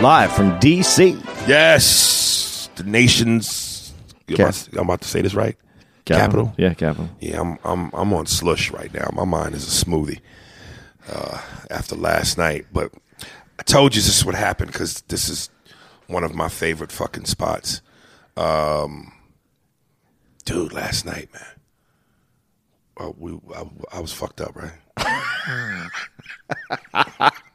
Live from DC. Yes. The nation's. Am Cap- I, I'm about to say this right? Capital? Yeah, capital. Yeah, I'm I'm I'm on slush right now. My mind is a smoothie uh, after last night. But I told you this would happen because this is one of my favorite fucking spots. Um, dude, last night, man. Well, we I, I was fucked up, right?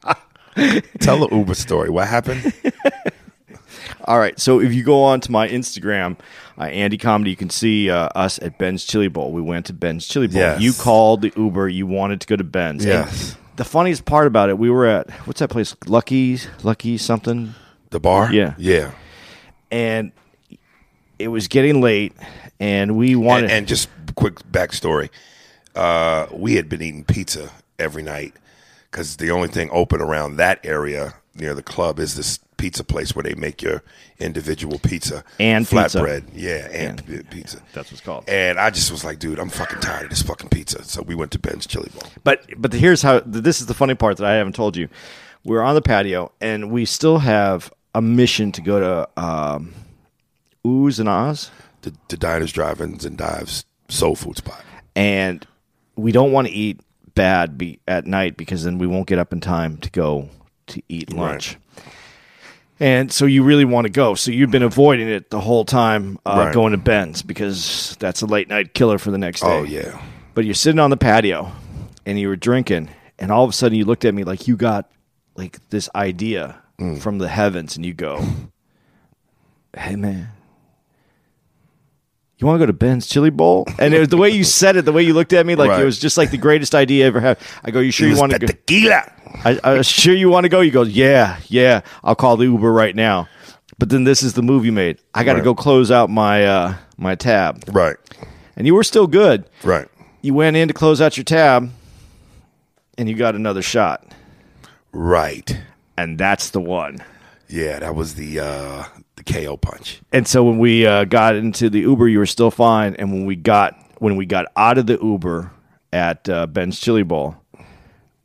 Tell the Uber story. What happened? All right. So if you go on to my Instagram, uh, Andy Comedy, you can see uh, us at Ben's Chili Bowl. We went to Ben's Chili Bowl. Yes. You called the Uber. You wanted to go to Ben's. And Yes. the funniest part about it, we were at what's that place? Lucky's, Lucky something, The bar? Yeah. yeah. and it was getting late, and we wanted. and, and just quick backstory uh, we had been eating pizza every night because the only thing open around that area near the club is this pizza place where they make your individual pizza. And flatbread. Yeah and pi- pizza. That's what's called. and i just was like dude i'm fucking tired of this fucking pizza. So we went to ben's chili bowl. But but here's how this is the funny part that I haven't told you. We're on the patio and we still have a mission to go to um, Oohs and Ahs, the, the diners drive-ins and dives soul food spot. And we don't want to eat bad be, at night because then we won't get up in time to go to eat lunch. And so you really want to go. So you've been avoiding it the whole time uh, Right. going to Ben's because that's a late night killer for the next day. oh yeah but you're sitting on the patio and you were drinking and all of a sudden you looked at me like you got like this idea Mm. from the heavens and you go hey man you want to go to ben's chili bowl? And it was the way you said it the way you looked at me like Right. it was just like the greatest idea i ever had. I go you sure you want to go? tequila. I, I sure you want to go? You go yeah yeah i'll call the uber right now. But then this is the move you made. I got to Right. go close out my uh my tab. Right. And you were still good. Right. You went in to close out your tab and you got another shot. Right. And that's the one. Yeah that was the uh the ko punch. And so when we uh, got into the uber you were still fine. And when we got when we got out of the uber at uh, ben's chili bowl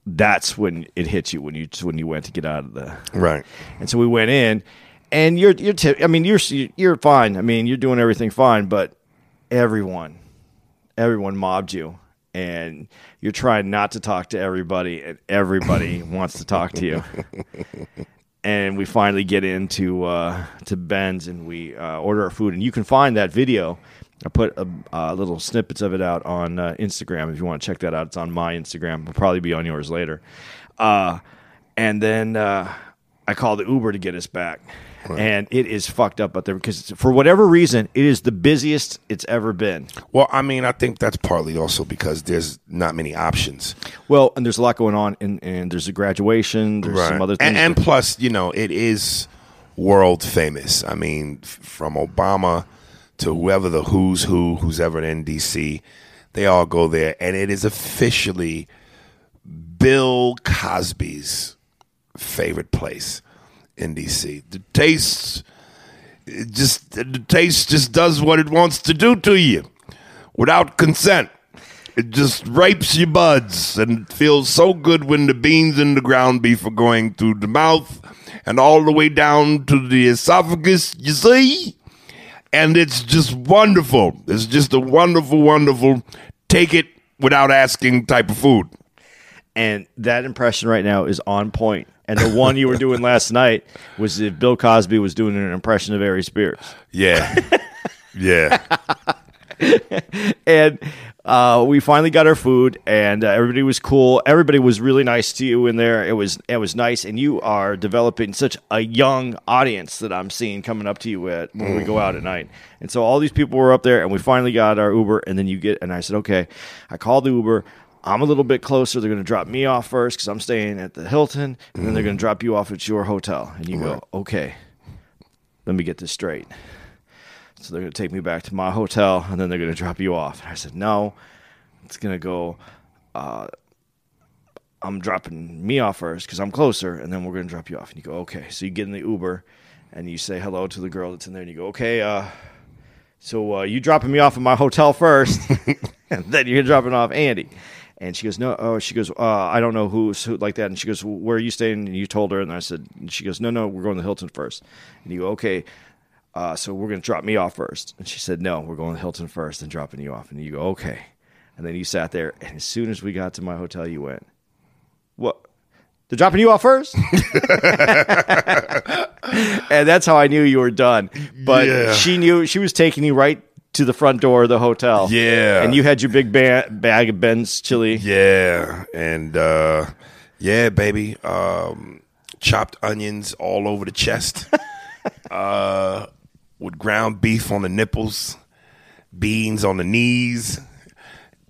that's when it hit you when you when you went to get out of the. Right. And so we went in and you're you're ti- I mean you're you're fine. I mean you're doing everything fine but everyone everyone mobbed you. And you're trying not to talk to everybody and everybody wants to talk to you and we finally get into uh, to Ben's and we uh, order our food. And you can find that video. I put a, little snippets of it out on uh, Instagram. If you want to check that out it's on my Instagram. It'll probably be on yours later. Uh, and then uh, I called the Uber to get us back and it is fucked up out there because for whatever reason it is the busiest it's ever been Well, I mean, I think that's partly also because there's not many options. well and there's a lot going on and, and there's a graduation there's some other things And, and plus, you know, it is world famous. I mean, from Obama to whoever the who's who, who's ever in DC, they all go there. And it is officially Bill Cosby's favorite place in DC. The taste just the taste just does what it wants to do to you without consent. It just rapes your buds and feels so good when the beans in the ground beef are going through the mouth and all the way down to the esophagus, you see? And it's just wonderful. It's just a wonderful, wonderful take it without asking type of food. And that impression right now is on point. And the one you were doing last night was if Bill Cosby was doing an impression of Ari Spears. Yeah. yeah. and uh, we finally got our food, and uh, everybody was cool. Everybody was really nice to you in there. It was it was nice, and you are developing such a young audience that I'm seeing coming up to you at when we go out at night. And so all these people were up there, and we finally got our Uber, and then you get, and I said, okay, I called the Uber. I'm a little bit closer. They're going to drop me off first because I'm staying at the Hilton, and then they're going to drop you off at your hotel. And you go, okay, let me get this straight. So they're going to take me back to my hotel and then they're going to drop you off. And I said, no, it's going to go. Uh, I'm dropping me off first because I'm closer, and then we're going to drop you off. And you go, okay. So you get in the Uber and you say hello to the girl that's in there, and you go, okay. Uh, so uh, you dropping me off at my hotel first, and then you're dropping off Andy. And she goes, no. Oh, she goes, uh, I don't know who's who like that. And she goes, where are you staying? And you told her, and I said, and she goes, no, no, we're going to Hilton first. And you go, okay. Uh, so we're going to drop me off first. And she said, no, we're going to Hilton first and dropping you off. And you go, okay. And then you sat there, and as soon as we got to my hotel, you went, what? They're dropping you off first? and that's how I knew you were done. But Yeah. she knew she was taking you right to the front door of the hotel. Yeah. And you had your big ba- bag of Ben's chili. Yeah, and uh, yeah, baby, um, chopped onions all over the chest, uh, with ground beef on the nipples, beans on the knees.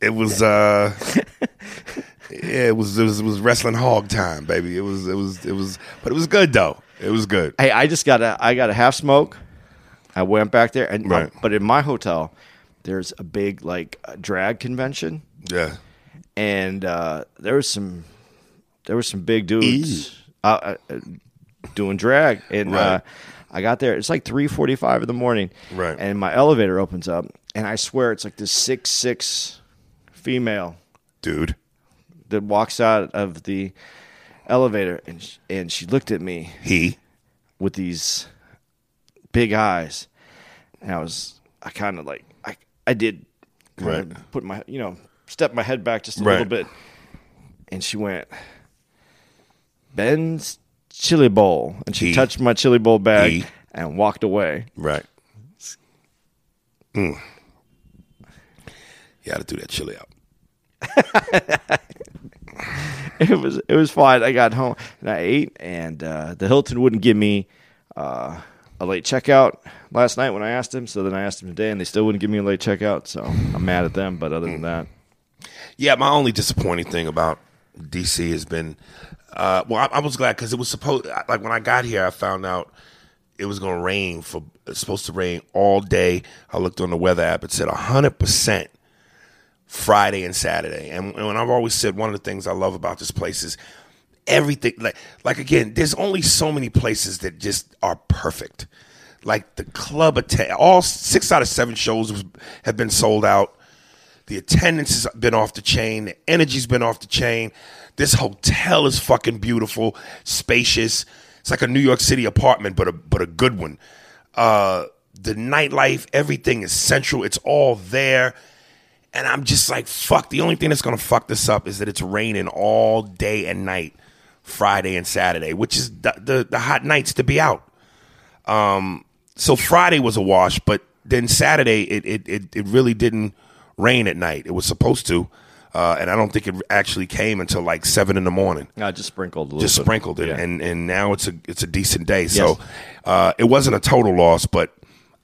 It was, uh, yeah, it was, it was, it was wrestling hog time, baby. It was, it was, it was, but it was good though. It was good. Hey, I just got a I got a half smoke. I went back there and Right. but in my hotel there's a big like uh, drag convention. Yeah, and uh, there was some there was some big dudes uh, uh, doing drag. And uh, I got there it's like 3:45 in the morning. Right. and my elevator opens up and I swear it's like this six six female dude. that walks out of the elevator and sh- and she looked at me He, with these big eyes. And I was, I kind of like, I, I did Right. put my, you know, step my head back just a Right. little bit. And she went, Ben's chili bowl. And she He. touched my chili bowl bag He. and walked away. right. Mm. You got to do that chili out. It was, it was fine. I got home and I ate, and uh, the Hilton wouldn't give me uh, a late checkout last night when I asked him. So then I asked him today, and they still wouldn't give me a late checkout. So I'm mad at them. But other than that, Yeah, my only disappointing thing about DC has been, uh, well, I, I was glad because it was supposed, like when I got here, I found out it was going to rain for, supposed to rain all day. I looked on the weather app, it said 100% Friday and Saturday. And, and I've always said one of the things I love about this place is everything, like, like again, there's only so many places that just are perfect. Like the club, atta- all six out of seven shows have been sold out. The attendance has been off the chain. The energy's been off the chain. This hotel is fucking beautiful, spacious. It's like a New York City apartment, but a but a good one. Uh, the nightlife, everything is central. It's all there. And I'm just like, fuck. The only thing that's gonna fuck this up is that it's raining all day and night, Friday and Saturday, which is the the, the hot nights to be out. Um, so Friday was a wash, but then Saturday it it it, it really didn't rain at night. It was supposed to, uh, and I don't think it actually came until like seven in the morning. I just sprinkled a little Just bit. sprinkled it, Yeah. and and now it's a it's a decent day. So uh, it wasn't a total loss, but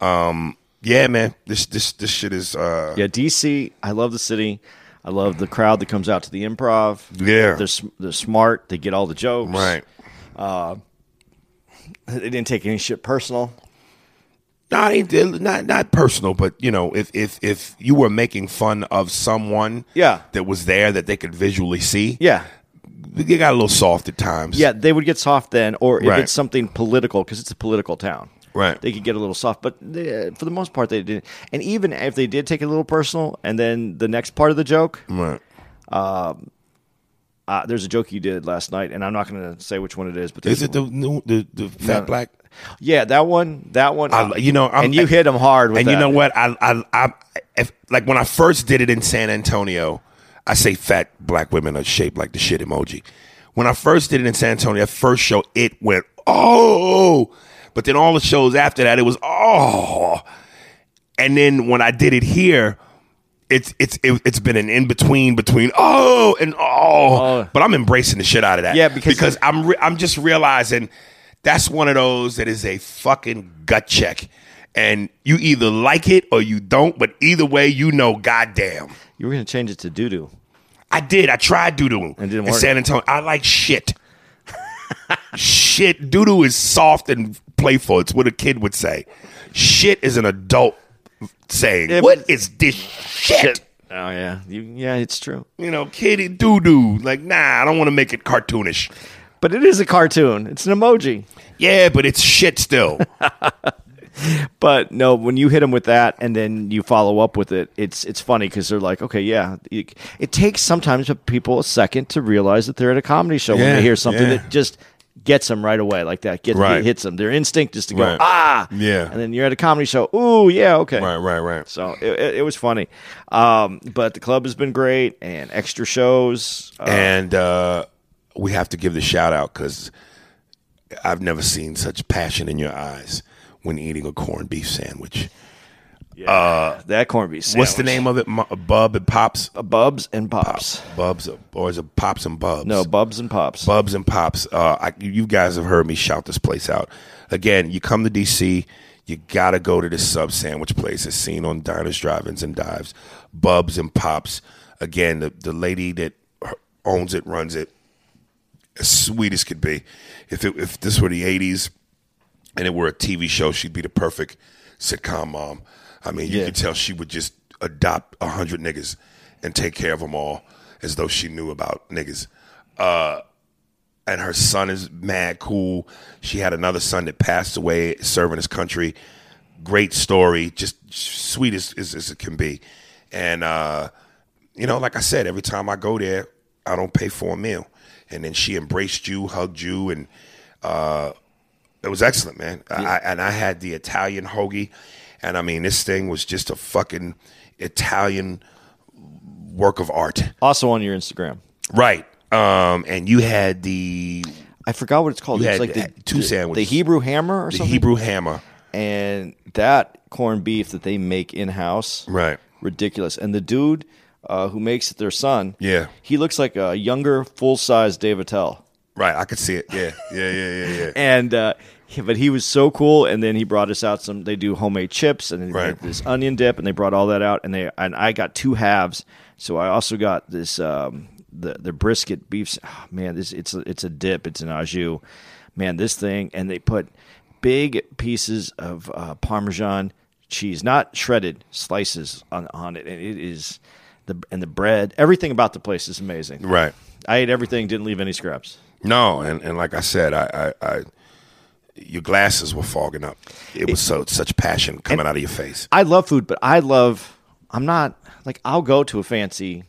um, yeah, man, this this this shit is uh, Yeah, DC. I love the city. I love the crowd that comes out to the improv. Yeah. they're they're smart. They get all the jokes. right. Uh, they didn't take any shit personal. Not not not personal, but you know, if if if you were making fun of someone, Yeah. that was there that they could visually see, Yeah, they got a little soft at times. yeah. They would get soft then, or if Right. it's something political, because it's a political town. Right. They could get a little soft, but they, for the most part, they didn't. And even if they did take it a little personal, and then the next part of the joke, right. uh, there's a joke you did last night, and I'm not going to say which one it is, but Is it the new the, the fat No. black? Yeah, that one. That one. I, you know, I'm, and you hit him hard with and that. you know what? I, I, I, if, like when I first did it in San Antonio, I say fat black women are shaped like the shit emoji. When I first did it in San Antonio, that first show, it went oh, but then all the shows after that, it was oh, and then when I did it here, it's it's it, it's been an in between between oh and oh. oh, but I'm embracing the shit out of that. Yeah, because- because I'm re- I'm just realizing that's one of those that is a fucking gut check, and you either like it or you don't. But either way, you know, goddamn. You were going to change it to doo doo. I did. I tried And didn't in. San Antonio. I like shit. shit. Doodoo is soft and playful. It's what a kid would say. Shit is an adult saying. Yeah, what is this shit? Oh yeah, you, yeah, it's true. You know, kitty doo doo. Like, nah, I don't want to make it cartoonish. But it is a cartoon. It's an emoji. Yeah, but it's shit still. But no, when you hit them with that and then you follow up with it, it's it's funny because they're like, okay, yeah. It, it takes sometimes people a second to realize that they're at a comedy show when they hear something yeah. that just gets them right away like that. Gets Right. hits them. Their instinct is to go Right. ah, Yeah. and then you're at a comedy show. Ooh, yeah, okay, right, right, right. So it, it, was funny, um, but the club has been great and extra shows. Uh, and uh, we have to give the shout out because I've never seen such passion in your eyes when eating a corned beef sandwich. That corned beef. Sandwich. What's the name of it? Mu- Bub and Pops? Uh, Bubs and Pops. Bubs, or is it Pops and Bubs? No, Bubs and Pops. Bubs and Pops. Uh, I, you guys have heard me shout this place out. Again, you come to DC, you gotta go to this sub sandwich place. It's seen on diners, drive-ins, and dives. Bubs and Pops. Again, the the lady that owns it, runs it, as sweet as could be. If it, if this were the '80s and it were a TV show, she'd be the perfect sitcom mom. I mean, you Yeah. could tell she would just adopt a hundred niggas and take care of them all as though she knew about niggas. Uh, and her son is mad cool. She had another son that passed away serving his country. Great story, just sweet as, as, as it can be. And uh, you know, like I said, every time I go there, I don't pay for a meal. And then she embraced you, hugged you, and uh, it was excellent, man. I, and I had the Italian hoagie, and I mean, this thing was just a fucking Italian work of art, Also on your Instagram. right? Um, and you had the I forgot what it's called. You it's had like the two the- sandwiches. The Hebrew hammer or something. the something. Hebrew hammer, and that corned beef that they make in house, right? ridiculous. And the dude uh, who makes it, their son, Yeah. he looks like a younger, full size Dave Attell. Right, I could see it. Yeah, yeah, yeah, yeah, yeah. And uh, but he was so cool. And then he brought us out some. They do homemade chips and Right. this onion dip, and they brought all that out. And they and I got two halves. So I also got this um, the the brisket beef. Oh, man, this it's a, it's a dip. It's an au jus. Man, this thing, and they put big pieces of uh, Parmesan cheese, not shredded slices on on it, and it is the and the bread. Everything about the place is amazing. Right. I ate everything, didn't leave any scraps. No, and, and like I said, I, I, I your glasses were fogging up. It was so such passion coming out of your face. I love food, but I love. I'm not like I'll go to a fancy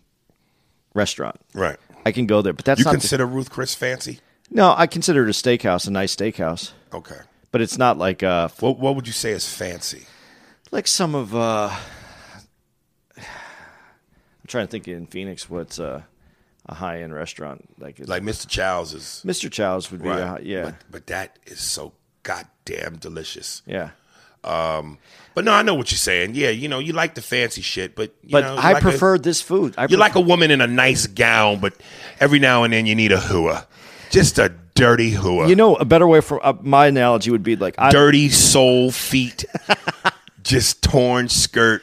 restaurant. Right. I can go there, but that's You not. the- consider Ruth Chris fancy? no, I consider it a steakhouse, a nice steakhouse, Okay. but it's not like uh What what would you say is fancy? like some of. uh I'm trying to think in Phoenix what's uh, a high end restaurant like, is- Like Mr. Chow's is Mr. Chow's would be right. a yeah But, but that is so goddamn delicious. yeah. But no, I know what you're saying. Yeah, you know, you like the fancy shit, but you But know, you I like a- prefer this food. I You're prefer- like a woman in a nice gown, but every now and then you need a hua. Just a dirty hua. you know a better way for uh, my analogy would be like I dirty soul feet, just torn skirt,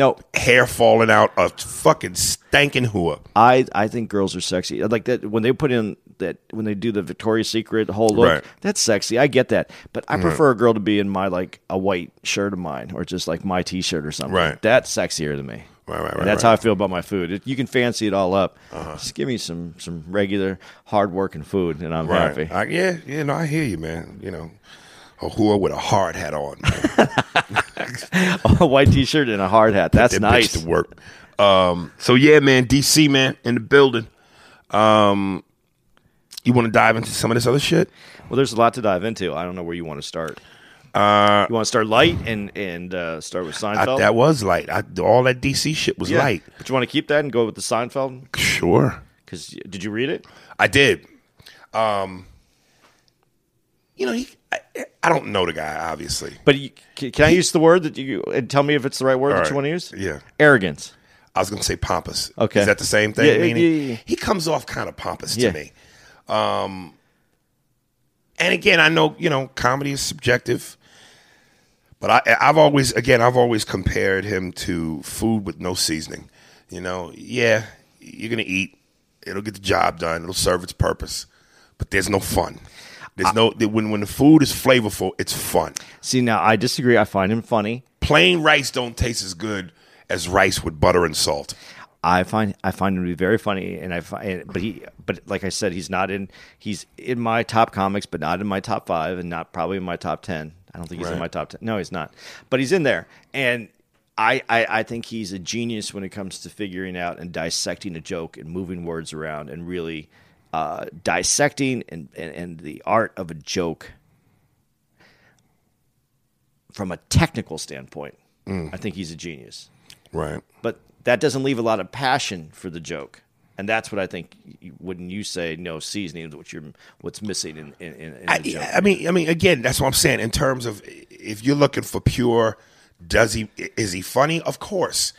no hair falling out, a fucking stanking hua. I I think girls are sexy. Like that when they put in that when they do the Victoria's Secret whole look, Right. that's sexy. I get that, but I prefer a girl to be in my like a white shirt of mine or just like my T-shirt or something. Right. that's sexier to me. Right, right, And right, that's right. how I feel about my food. It, you can fancy it all up. Uh-huh. Just give me some some regular hard working food, and I'm happy. I, yeah, yeah, no, I hear you, man. You know, a hua with a hard hat on. A white T-shirt and a hard hat. That's that nice. to work. Um, so yeah, man, DC man in the building. Um, you want to dive into some of this other shit? Well, there's a lot to dive into. I don't know where you want to start. Uh, you want to start light and and uh, start with I, Seinfeld? that was light. I, all that DC shit was yeah. light. But you want to keep that and go with the Seinfeld? Sure. Because did you read it? I did. Um, you know, he, I, I don't know the guy, obviously. But you, can, can I use the word that you and tell me if it's the right word that right. you want to use? Yeah. Arrogance. I was going to say pompous. Okay. Is that the same thing? Yeah, meaning? yeah, yeah. He comes off kind of pompous to me. Um, and again, I know, you know, comedy is subjective. But I, I've always, again, I've always compared him to food with no seasoning. You know, yeah, you're going to eat. It'll get the job done. It'll serve its purpose. But there's no fun. There's no, when, when the food is flavorful, it's fun. See, now I disagree. I find him funny. Plain rice don't taste as good as rice with butter and salt. I find I find him to be very funny, and I find, but he, but like I said, he's not in. He's in my top comics, but not in my top five, and not probably in my top ten. I don't think he's in my top ten. No, he's not. But he's in there, and I, I, I think he's a genius when it comes to figuring out and dissecting a joke and moving words around and really uh, dissecting and, and and the art of a joke from a technical standpoint. I think he's a genius Right. but that doesn't leave a lot of passion for the joke. And that's what I think when you say no seasoning, what you're what's missing in in, in I, joke. I mean, I mean, again, that's what I'm saying. In terms of if you're looking for pure, does he is he funny? Of course.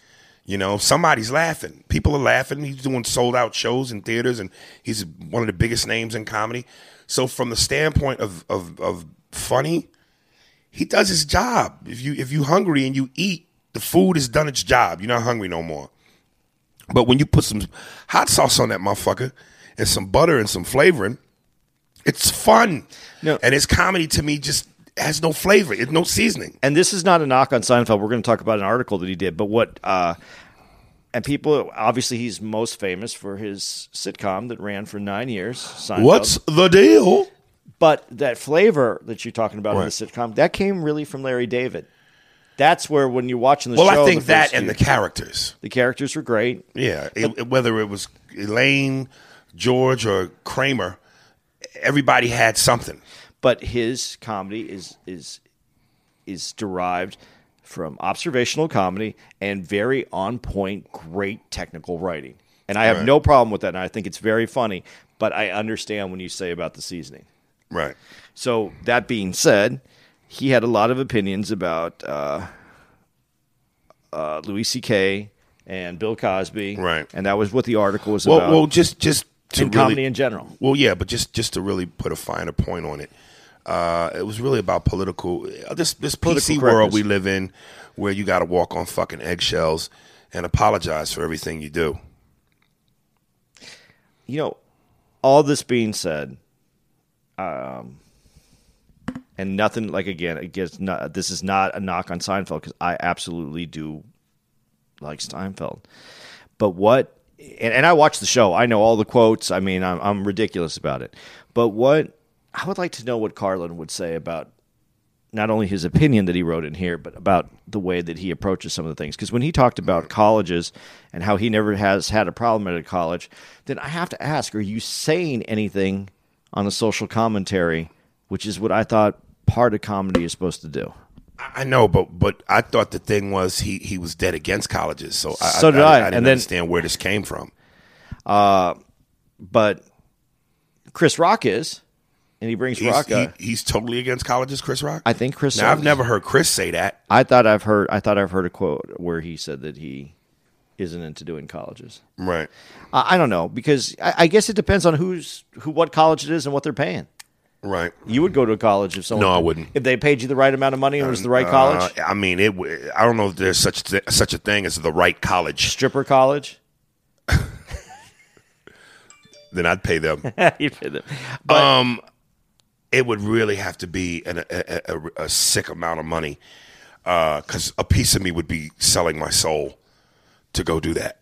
You know, somebody's laughing. People are laughing. He's doing sold out shows in theaters, and he's one of the biggest names in comedy. So, from the standpoint of of, of funny, he does his job. If you if you hungry and you eat, the food has done its job. You're not hungry no more. But when you put some hot sauce on that motherfucker and some butter and some flavoring, it's fun. No. And his comedy to me just has no flavor. It's no seasoning. and this is not a knock on Seinfeld. We're going to talk about an article that he did, but what uh, and people obviously he's most famous for his sitcom that ran for nine years. Seinfeld. What's the deal? but that flavor that you're talking about in the sitcom that came really from Larry David. That's where when you're watching the Well, show, I think that and the characters. the characters were great. Yeah, it- whether it was Elaine, George, or Kramer, everybody had something. But his comedy is is is derived from observational comedy and very on point great technical writing and i have Right. no problem with that and i think it's very funny but i understand when you say about the seasoning Right. so that being said he had a lot of opinions about uh, uh, louis ck and bill cosby Right. and that was what the article was Well, about well, just just to and really, comedy in general Well, yeah, but just just to really put a finer point on it, uh, it was really about political uh, this this Political PC world we live in, where you got to walk on fucking eggshells and apologize for everything you do. you know, all this being said, um, and nothing like again, not, this is not a knock on Seinfeld because I absolutely do like Seinfeld. But what, and, and I watch the show, I know all the quotes. I mean, I'm, I'm ridiculous about it. But what I would like to know what Carlin would say about not only his opinion that he wrote in here, but about the way that he approaches some of the things. Because when he talked about colleges and how he never has had a problem at a college, then I have to ask: Are you saying anything on a social commentary, which is what I thought part of comedy is supposed to do? I I know, but but I thought the thing was he he was dead against colleges, so I, So did I, I, and didn't then- understand where this came from. Uh, But Chris Rock is, and he brings He's, Rock he- he's totally against colleges, Chris Rock. I think Chris. now I've never heard Chris say that. I thought I've heard. I thought I've heard a quote where he said that he isn't into doing colleges. Right. I I don't know because I, I guess it depends on who's who, what college it is, and what they're paying. Right. You would go to a college if someone. No, I wouldn't. If they paid you the right amount of money and it was the right college, Uh, I mean, it. I don't know if there's such th- such a thing as the right college. stripper college. Then I'd pay them. you pay them. um, it would really have to be an, a, a, a, sick amount of money, because a piece of me would be selling my soul to go do that.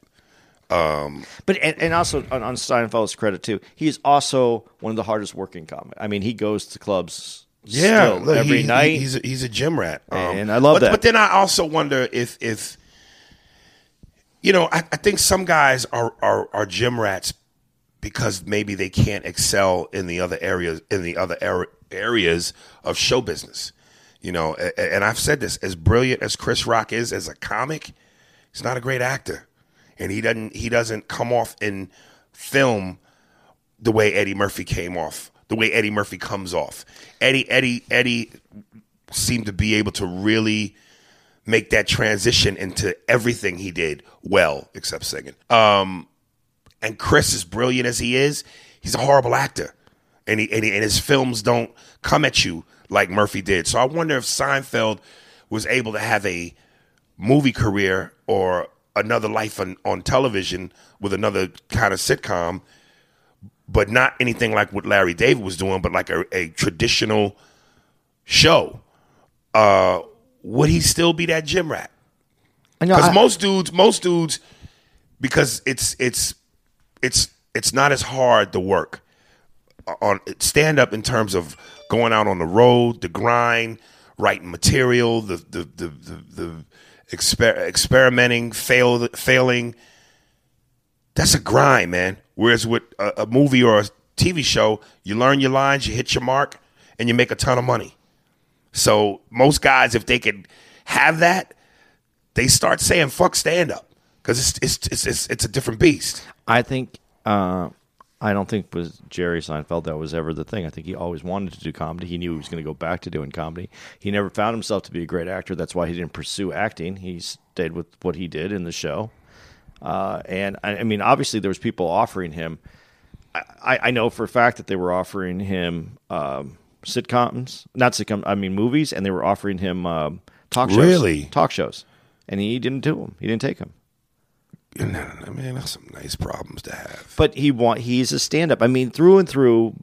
But and, and also on, on Seinfeld's credit too, he is also one of the hardest working comics. I mean, he goes to clubs still look, every he- night. He, he's a, he's a gym rat, Um, And I love but, that. But then I also wonder if if you know, I, I think some guys are, are are gym rats because maybe they can't excel in the other areas in the other ar- areas of show business. You know, a- a- and I've said this: as brilliant as Chris Rock is as a comic, he's not a great actor, and he doesn't he doesn't come off in film the way Eddie Murphy came off, the way Eddie Murphy comes off. Eddie Eddie Eddie seemed to be able to really make that transition into everything he did well, except singing. Um, and Chris, as brilliant as he is, he's a horrible actor, and he, and, he, and his films don't come at you like Murphy did. So I wonder if Seinfeld was able to have a movie career or another life on, on television with another kind of sitcom, but not anything like what Larry David was doing, but like a, a traditional show. Uh, would he still be that gym rat? Because most dudes, most dudes, because it's it's it's it's not as hard to work on stand up in terms of going out on the road, the grind, writing material, the the the the, the exper- experimenting, fail failing. That's a grind, man. Whereas with a, a movie or a TV show, you learn your lines, you hit your mark, and you make a ton of money. So most guys, if they could have that, they start saying "fuck stand up" because it's, it's it's it's it's a different beast. I think uh, I don't think was Jerry Seinfeld that was ever the thing. I think he always wanted to do comedy. He knew he was going to go back to doing comedy. He never found himself to be a great actor. That's why he didn't pursue acting. He stayed with what he did in the show. Uh, and I, I mean, obviously, there was people offering him. I, I know for a fact that they were offering him um, sitcoms, not sitcom. I mean, movies, and they were offering him um, talk shows. Really? talk shows, and he didn't do them. He didn't take them. And, I mean, that's some nice problems to have. but he want he's a stand up. I mean, through and through,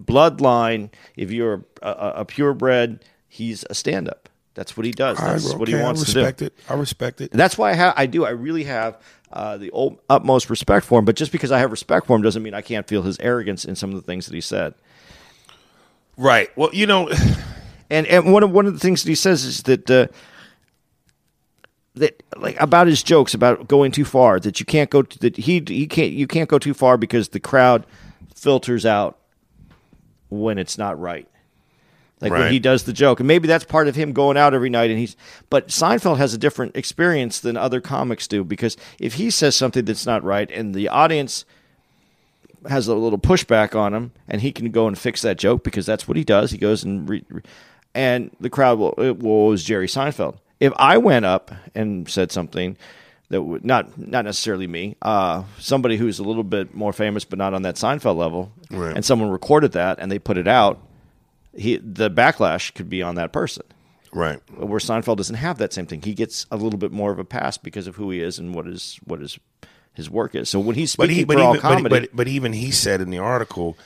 bloodline. If you're a, a, a purebred, he's a stand up. That's what he does. I, That's what he wants to do. respect it. I respect it. And that's why I, ha- I do. I really have uh, the ul- utmost respect for him. But just because I have respect for him doesn't mean I can't feel his arrogance in some of the things that he said. Right. Well, you know, And and one of one of the things that he says is that uh, that like about his jokes about going too far that you can't go to, that he he can't you can't go too far because the crowd filters out when it's not right. Like when he does the joke, and maybe that's part of him going out every night. And he's, but Seinfeld has a different experience than other comics do because if he says something that's not right, and the audience has a little pushback on him, and he can go and fix that joke because that's what he does. He goes and re, re- and the crowd will it will Jerry Seinfeld. If I went up and said something that would not not necessarily me, uh, somebody who's a little bit more famous but not on that Seinfeld level, Right. and someone recorded that and they put it out, he the backlash could be on that person. right. Where Seinfeld doesn't have that same thing. He gets a little bit more of a pass because of who he is and what his what his his work is. So when he's But speaking he, but for all even, but, comedy, but, but even he said in the article,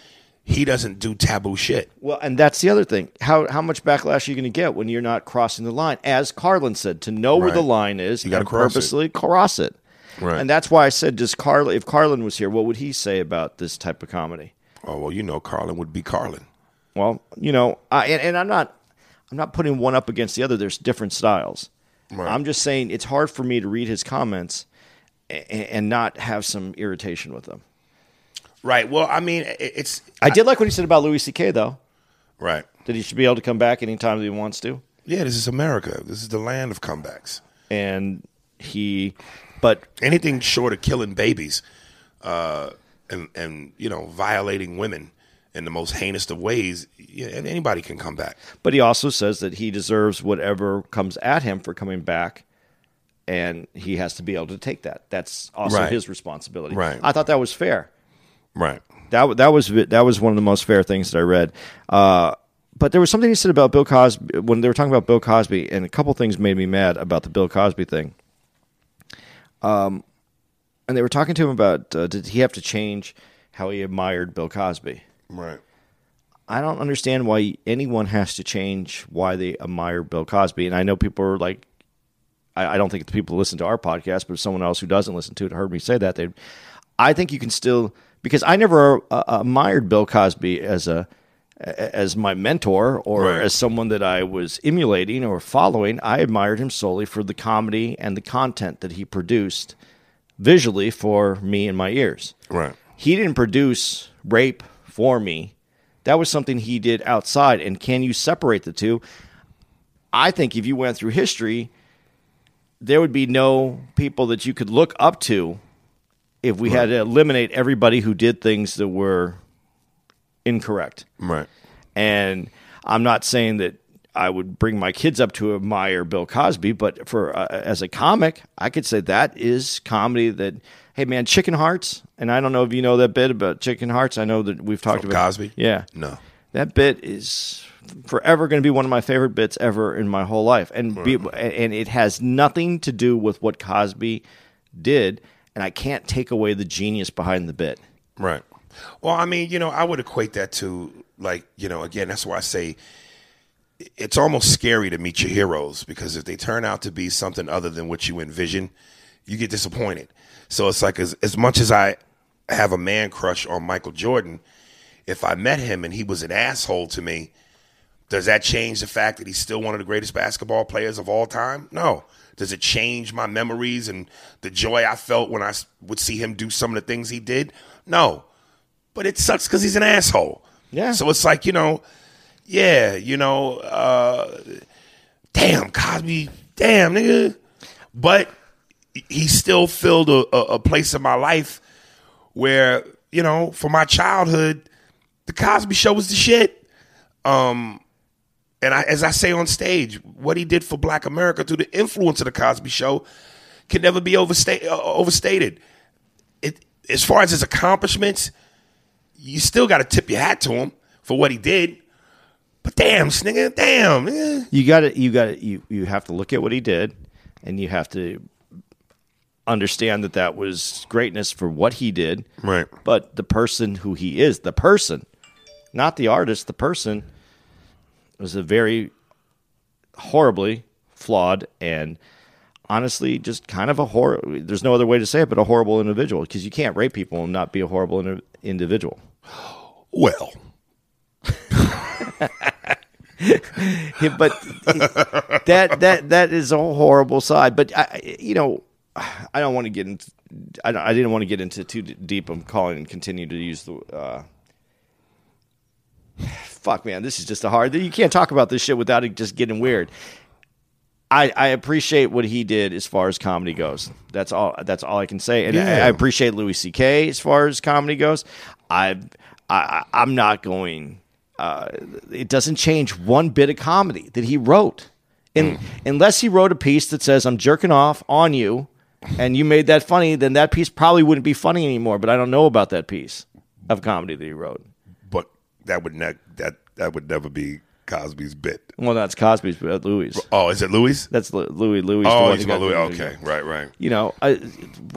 he doesn't do taboo shit. Well, and that's the other thing. How how much backlash are you going to get when you're not crossing the line? As Carlin said, to know where the line is, You gotta and cross it. purposely cross it. Right. And that's why I said, does Carlin? If Carlin was here, what would he say about this type of comedy? Oh well, you know, Carlin would be Carlin. Well, you know, I, and, and I'm not, I'm not putting one up against the other. There's different styles. Right. I'm just saying it's hard for me to read his comments and, and not have some irritation with them. Right. Well, I mean, it- it's I did like what he said about Louis C.K. though. right. That he should be able to come back anytime that he wants to. Yeah, this is America. This is the land of comebacks. and he but Anything short of killing babies, uh, and and you know violating women in the most heinous of ways, yeah, anybody can come back. but he also says that he deserves whatever comes at him for coming back and he has to be able to take that that's also Right. his responsibility Right. i thought that was fair Right. that that was that was one of the most fair things that i read uh, but there was something he said about Bill Cosby when they were talking about Bill Cosby, and a couple things made me mad about the Bill Cosby thing. Um, and they were talking to him about uh, did he have to change how he admired Bill Cosby? Right. I don't understand why anyone has to change why they admire Bill Cosby. And I know people are like, I, I don't think the people who listen to our podcast, but someone else who doesn't listen to it heard me say that. They, I think you can still because I never uh, admired Bill Cosby as a as my mentor or Right. as someone that I was emulating or following. I admired him solely for the comedy and the content that he produced visually for me and my ears Right. he didn't produce rape for me. That was something he did outside. And can you separate the two? I think if you went through history, there would be no people that you could look up to if we had to eliminate everybody who did things that were incorrect. Right. And I'm not saying that I would bring my kids up to admire Bill Cosby, but for uh, as a comic, I could say that is comedy that hey man, Chicken Hearts, and I don't know if you know that bit about Chicken Hearts. I know that we've talked From about Cosby? Yeah. No. That bit is forever going to be one of my favorite bits ever in my whole life, and be, and it has nothing to do with what Cosby did, and I can't take away the genius behind the bit. Right. Well, I mean, you know, I would equate that to like, you know, again, that's why I say it's almost scary to meet your heroes because if they turn out to be something other than what you envision, you get disappointed. So it's like as as much as I have a man crush on Michael Jordan, if I met him and he was an asshole to me, does that change the fact that he's still one of the greatest basketball players of all time? No. Does it change my memories and the joy I felt when I would see him do some of the things he did? No. But it sucks because he's an asshole. Yeah. So it's like, you know, yeah, you know, uh, damn, Cosby, damn, nigga. But he still filled a, a, a place in my life where, you know, for my childhood, the Cosby show was the shit. Um, and I, as I say on stage, what he did for Black America through the influence of the Cosby Show can never be oversta- uh, overstated. It, as far as his accomplishments, you still got to tip your hat to him for what he did. But damn, nigga, damn, nigga. You got to you got to you you have to look at what he did, and you have to understand that that was greatness for what he did. Right. But the person who he is, the person, not the artist, the person, was a very horribly flawed and honestly just kind of a horror. There's no other way to say it, but a horrible individual because you can't rape people and not be a horrible in- individual. Well, Yeah, but that that that is a horrible side. But I, you know, I don't want to get into. I, don't- I didn't want to get into too deep. I'm calling and continue to use the. Uh, fuck, man, this is just a hard. Thing you can't talk about this shit without it just getting weird. I, I appreciate what he did as far as comedy goes. That's all. That's all I can say. And I, Yeah. I appreciate Louis C.K. as far as comedy goes. I, I I'm not going. Uh, it doesn't change one bit of comedy that he wrote, In, unless he wrote a piece that says I'm jerking off on you, and you made that funny. Then that piece probably wouldn't be funny anymore. But I don't know about that piece of comedy that he wrote. but that would ne- that would never be Cosby's bit. Well, that's Cosby's, but Louis. Oh, is it Louis? That's Louis. Louis. Oh, he's got Louis. Okay, right, right. you know, I,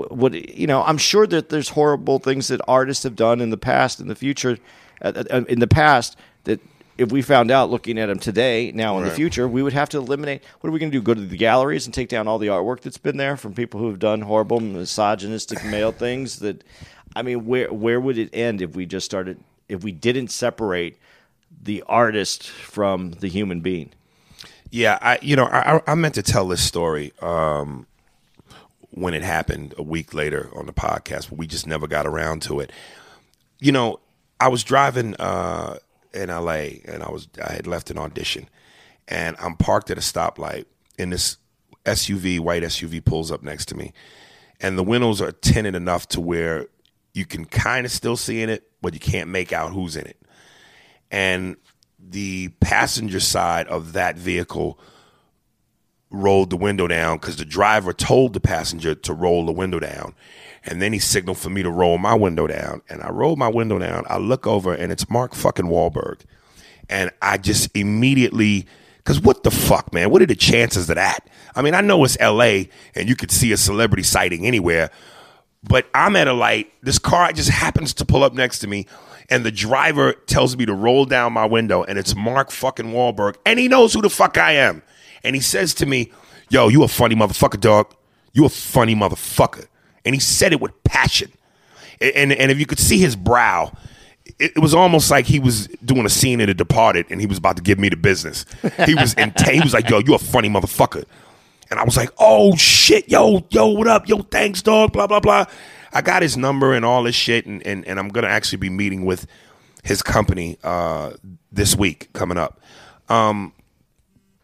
what you know, I'm sure that there's horrible things that artists have done in the past, in the future, uh, uh, in the past that if we found out looking at them today, now in the future, we would have to eliminate. What are we going to do? Go to the galleries and take down all the artwork that's been there from people who have done horrible misogynistic male things? That, I mean, where where would it end if we just started? If we didn't separate the artist from the human being? Yeah, I you know I I- meant to tell this story um, when it happened a week later on the podcast, but we just never got around to it. You know, I was driving uh, in L.A. and I was I had left an audition, and I'm parked at a stoplight, and this SUV, white SUV, pulls up next to me, and the windows are tinted enough to where you can kind of still see in it, but you can't make out who's in it and the passenger side of that vehicle rolled the window down because the driver told the passenger to roll the window down. And then he signaled for me to roll my window down. And I rolled my window down. I look over and it's Mark fucking Wahlberg. And I just immediately, because what the fuck, man? What are the chances of that? I mean, I know it's LA and you could see a celebrity sighting anywhere, but I'm at a light. This car just happens to pull up next to me, and the driver tells me to roll down my window, and it's Mark fucking Wahlberg, and he knows who the fuck I am. And he says to me, Yo, you a funny motherfucker, dog. You a funny motherfucker. And he said it with passion. And, and, if you could see his brow, it, was almost like he was doing a scene in The Departed and he was about to give me the business. He was intense. He was like, Yo, you a funny motherfucker. And I was like, oh shit, yo, yo, what up? Yo, thanks, dog, blah, blah, blah. I got his number and all this shit, and, and, and I'm gonna actually be meeting with his company uh, this week coming up. Um,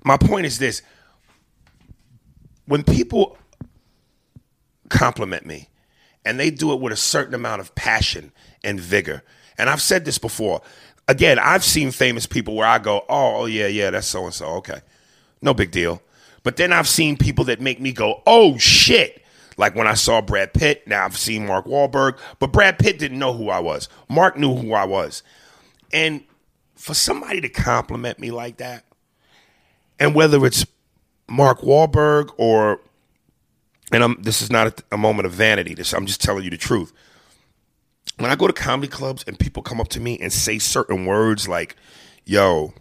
my point is this: when people compliment me, and they do it with a certain amount of passion and vigor, and I've said this before. Again, I've seen famous people where I go, "Oh, oh yeah, yeah, that's so and so." Okay, no big deal. But then I've seen people that make me go, "Oh shit." Like when I saw Brad Pitt, now I've seen Mark Wahlberg, but Brad Pitt didn't know who I was. Mark knew who I was. And for somebody to compliment me like that, and whether it's Mark Wahlberg or, and I'm, this is not a, a moment of vanity. This I'm just telling you the truth. When I go to comedy clubs and people come up to me and say certain words like, "Yo,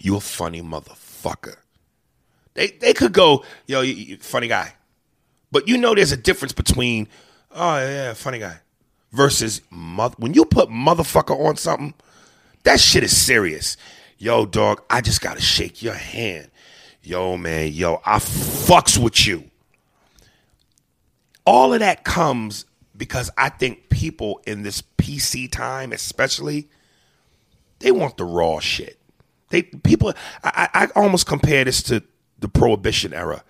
you a funny motherfucker," they they could go, "Yo, you, you funny guy," but you know there's a difference between, "Oh yeah, funny guy," versus mother. When you put motherfucker on something, that shit is serious. Yo, dog, I just gotta shake your hand. Yo, man, yo, I fucks with you. All of that comes because I think people in this PC time, especially, they want the raw shit. They people, I, I almost compare this to the prohibition era.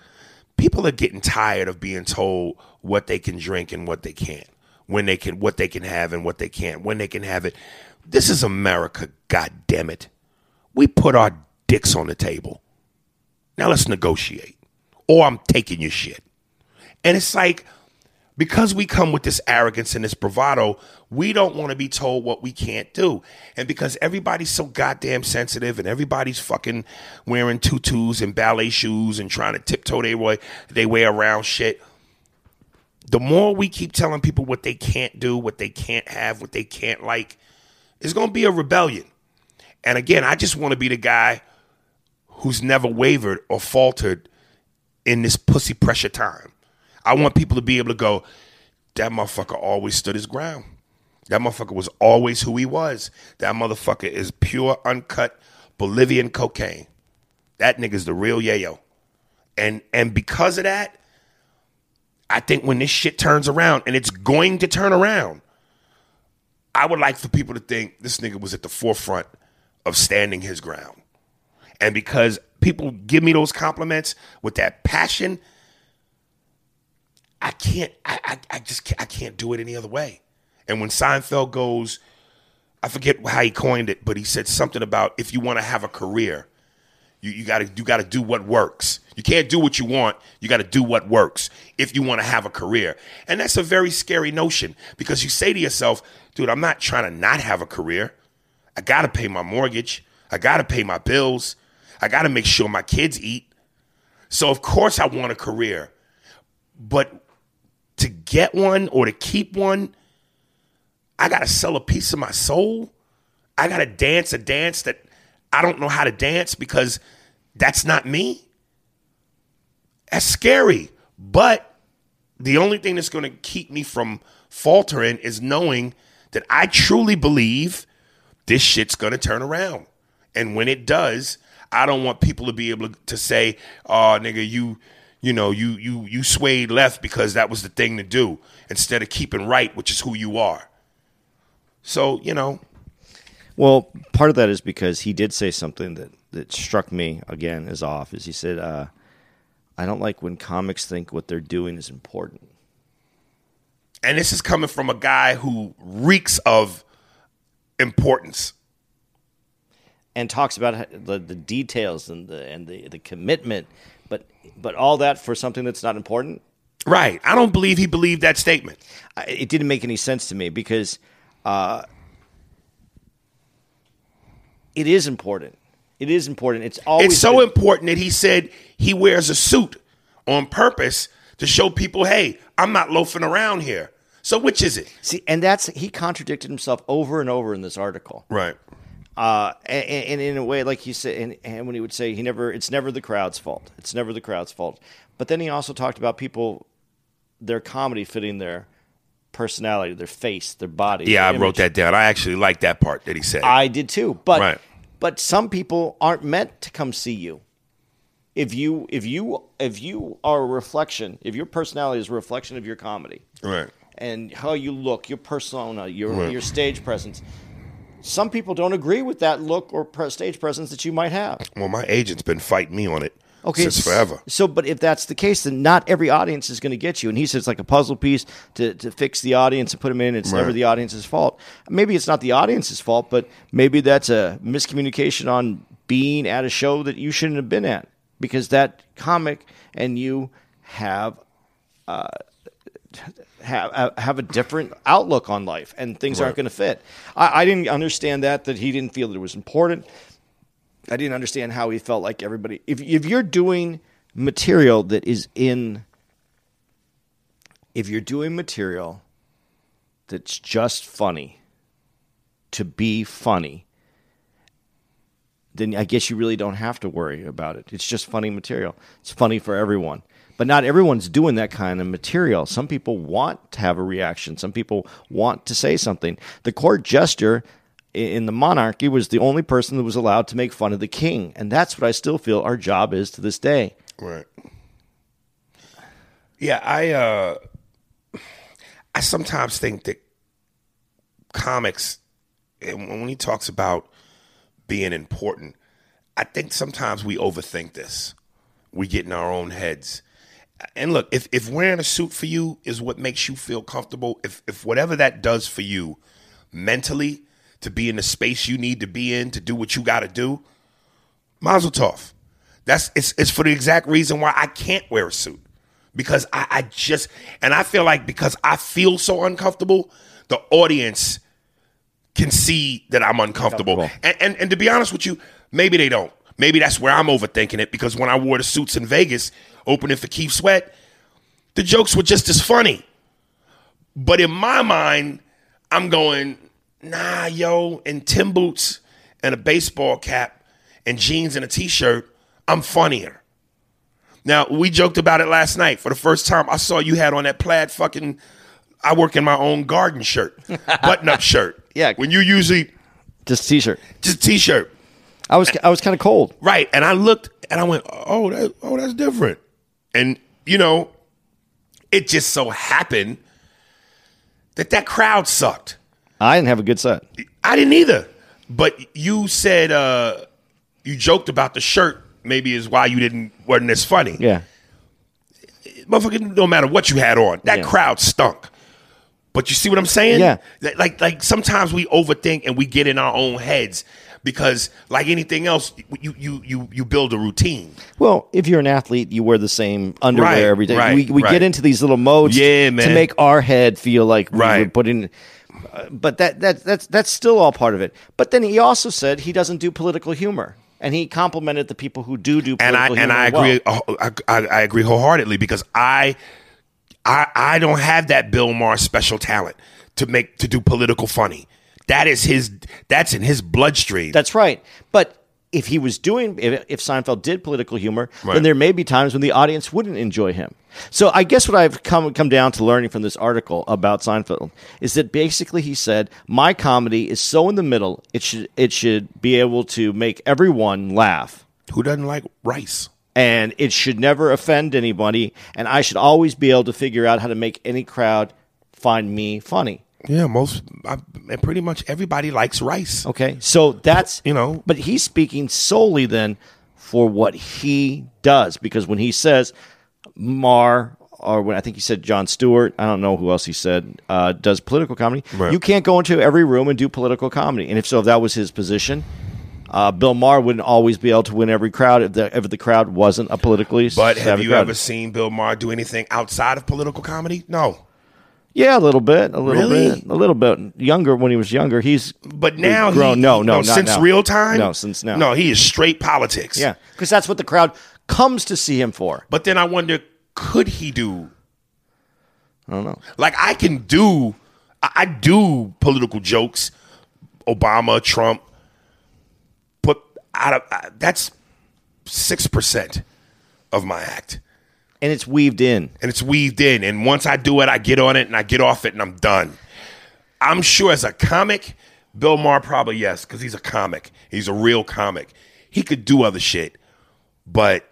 People are getting tired of being told what they can drink and what they can't, when they can, what they can have and what they can't, when they can have it. This is America, god damn it. We put our dicks on the table. Now let's negotiate. Or I'm taking your shit. And it's like, because we come with this arrogance and this bravado, we don't want to be told what we can't do. And because everybody's so goddamn sensitive and everybody's fucking wearing tutus and ballet shoes and trying to tiptoe their way, they way around shit, the more we keep telling people what they can't do, what they can't have, what they can't like, it's going to be a rebellion. And again, I just want to be the guy who's never wavered or faltered in this pussy pressure time. I want people to be able to go, that motherfucker always stood his ground. That motherfucker was always who he was. That motherfucker is pure, uncut Bolivian cocaine. That nigga's the real yayo. And and because of that, I think when this shit turns around, and it's going to turn around, I would like for people to think this nigga was at the forefront of standing his ground. And because people give me those compliments with that passion, I can't, I, I, I just can't, I can't do it any other way. And when Seinfeld goes, I forget how he coined it, but he said something about if you want to have a career, you, you gotta you gotta do what works. You can't do what you want. You gotta do what works if you want to have a career. And that's a very scary notion because you say to yourself, dude, I'm not trying to not have a career. I gotta pay my mortgage. I gotta pay my bills. I gotta make sure my kids eat. So of course I want a career. But to get one or to keep one, I gotta sell a piece of my soul. I gotta dance a dance that I don't know how to dance because that's not me. That's scary. But the only thing that's going to keep me from faltering is knowing that I truly believe this shit's going to turn around. And when it does, I don't want people to be able to say, "Oh, nigga, you you know, you you you swayed left because that was the thing to do instead of keeping right, which is who you are." So, you know, Well, part of that is because he did say something that, that struck me again as off. Is he said, uh, "I don't like when comics think what they're doing is important." and this is coming from a guy who reeks of importance. and talks about the, the details and the and the, the commitment, but all that for something that's not important. Right. I don't believe he believed that statement. I- It didn't make any sense to me because uh, it is important. It is important. It's always It's so been- important that he said he wears a suit on purpose to show people, hey, I'm not loafing around here. So which is it? see, and that's he contradicted himself over and over in this article. Right. Uh, and, and in a way, like he said, and, and when he would say he never, it's never the crowd's fault. It's never the crowd's fault. But then he also talked about people, their comedy fitting their personality, their face, their body. Yeah, I their wrote that down. I actually like that part that he said. I did too. But Right. but some people aren't meant to come see you. If you if you if you are a reflection, if your personality is a reflection of your comedy, right. and how you look, your persona, your Right. your stage presence. Some people don't agree with that look or pre- stage presence that you might have. Well, my agent's been fighting me on it Okay, since forever. So, but if that's the case, then not every audience is going to get you. And he says it's like a puzzle piece to, to fix the audience and put them in. It's never the audience's fault. Maybe it's not the audience's fault, but maybe that's a miscommunication on being at a show that you shouldn't have been at because that comic and you have uh, have have a different outlook on life, and things aren't going to fit. I, I didn't understand that that he didn't feel that it was important. I didn't understand how he felt like everybody. If if you're doing material that is in, if you're doing material that's just funny, to be funny, then I guess you really don't have to worry about it. It's just funny material. It's funny for everyone. But not everyone's doing that kind of material. Some people want to have a reaction. Some people want to say something. The court jester in the monarchy was the only person that was allowed to make fun of the king. And that's what I still feel our job is to this day. Right. Yeah, I uh I sometimes think that comics when he talks about being important, I think sometimes we overthink this. We get in our own heads. And look, if if wearing a suit for you is what makes you feel comfortable, if if whatever that does for you mentally to be in the space you need to be in to do what you got to do, Mazel tov. That's it's it's for the exact reason why I can't wear a suit because I, I just and I feel like because I feel so uncomfortable, the audience can see that I'm uncomfortable. And, and and to be honest with you, maybe they don't. Maybe that's where I'm overthinking it because when I wore the suits in Vegas, opening for Keith Sweat, the jokes were just as funny. But in my mind, I'm going, nah, yo, in Tim boots and a baseball cap and jeans and a t-shirt, I'm funnier. Now, we joked about it last night. For the first time, I saw you had on that plaid fucking I work in my own garden shirt, button-up shirt. Yeah. When you usually Just t shirt. just a t-shirt. I was I was kind of cold. Right. And I looked and I went, oh, that, oh, that's different. And, you know, it just so happened that that crowd sucked. I didn't have a good set. I didn't either. But you said uh, you joked about the shirt. Maybe is why you didn't wasn't as funny. Yeah. Motherfucker, no matter what you had on, that Yeah. crowd stunk. But you see what I'm saying? Yeah. Like like sometimes we overthink and we get in our own heads because like anything else, you you you you build a routine. Well, if you're an athlete, you wear the same underwear Right, every day. right, we we right. get into these little modes Yeah, to make our head feel like were putting. Uh, but that that that's that's still all part of it. But then he also said he doesn't do political humor, and he complimented the people who do do and I and. I well. agree. uh, I, I, I agree wholeheartedly because I, I I don't have that Bill Maher special talent to make to do political funny. That is his. That's in his bloodstream. That's right. But if he was doing, if, if Seinfeld did political humor, Right. then there may be times when the audience wouldn't enjoy him. So I guess what I've come come down to learning from this article about Seinfeld is that basically he said my comedy is so in the middle it should it should be able to make everyone laugh Who doesn't like rice? and it should never offend anybody and I should always be able to figure out how to make any crowd find me funny. Yeah, most I, and pretty much everybody likes rice. Okay, so that's You know. but he's speaking solely then for what he does because when he says Maher or when I think he said Jon Stewart, I don't know who else he said uh, does political comedy. Right. You can't go into every room and do political comedy, and if so, if that was his position. Uh, Bill Maher wouldn't always be able to win every crowd if the, if the crowd wasn't a politically. But have you crowd. ever seen Bill Maher do anything outside of political comedy? No. Yeah, a little bit, a little Really? bit, a little bit younger when he was younger. He's But now he- grown. no, no, not since now. real time. No, since now. No, he is straight politics. Yeah, because that's what the crowd comes to see him for. But then I wonder, could he do? I don't know. Like I can do, I, I do political jokes, Obama, Trump, but out of that's six percent of my act, And it's weaved in. and it's weaved in. And once I do it, I get on it and I get off it, and I'm done. I'm sure as a comic, Bill Maher probably yes, because he's a comic. He's a real comic. He could do other shit, but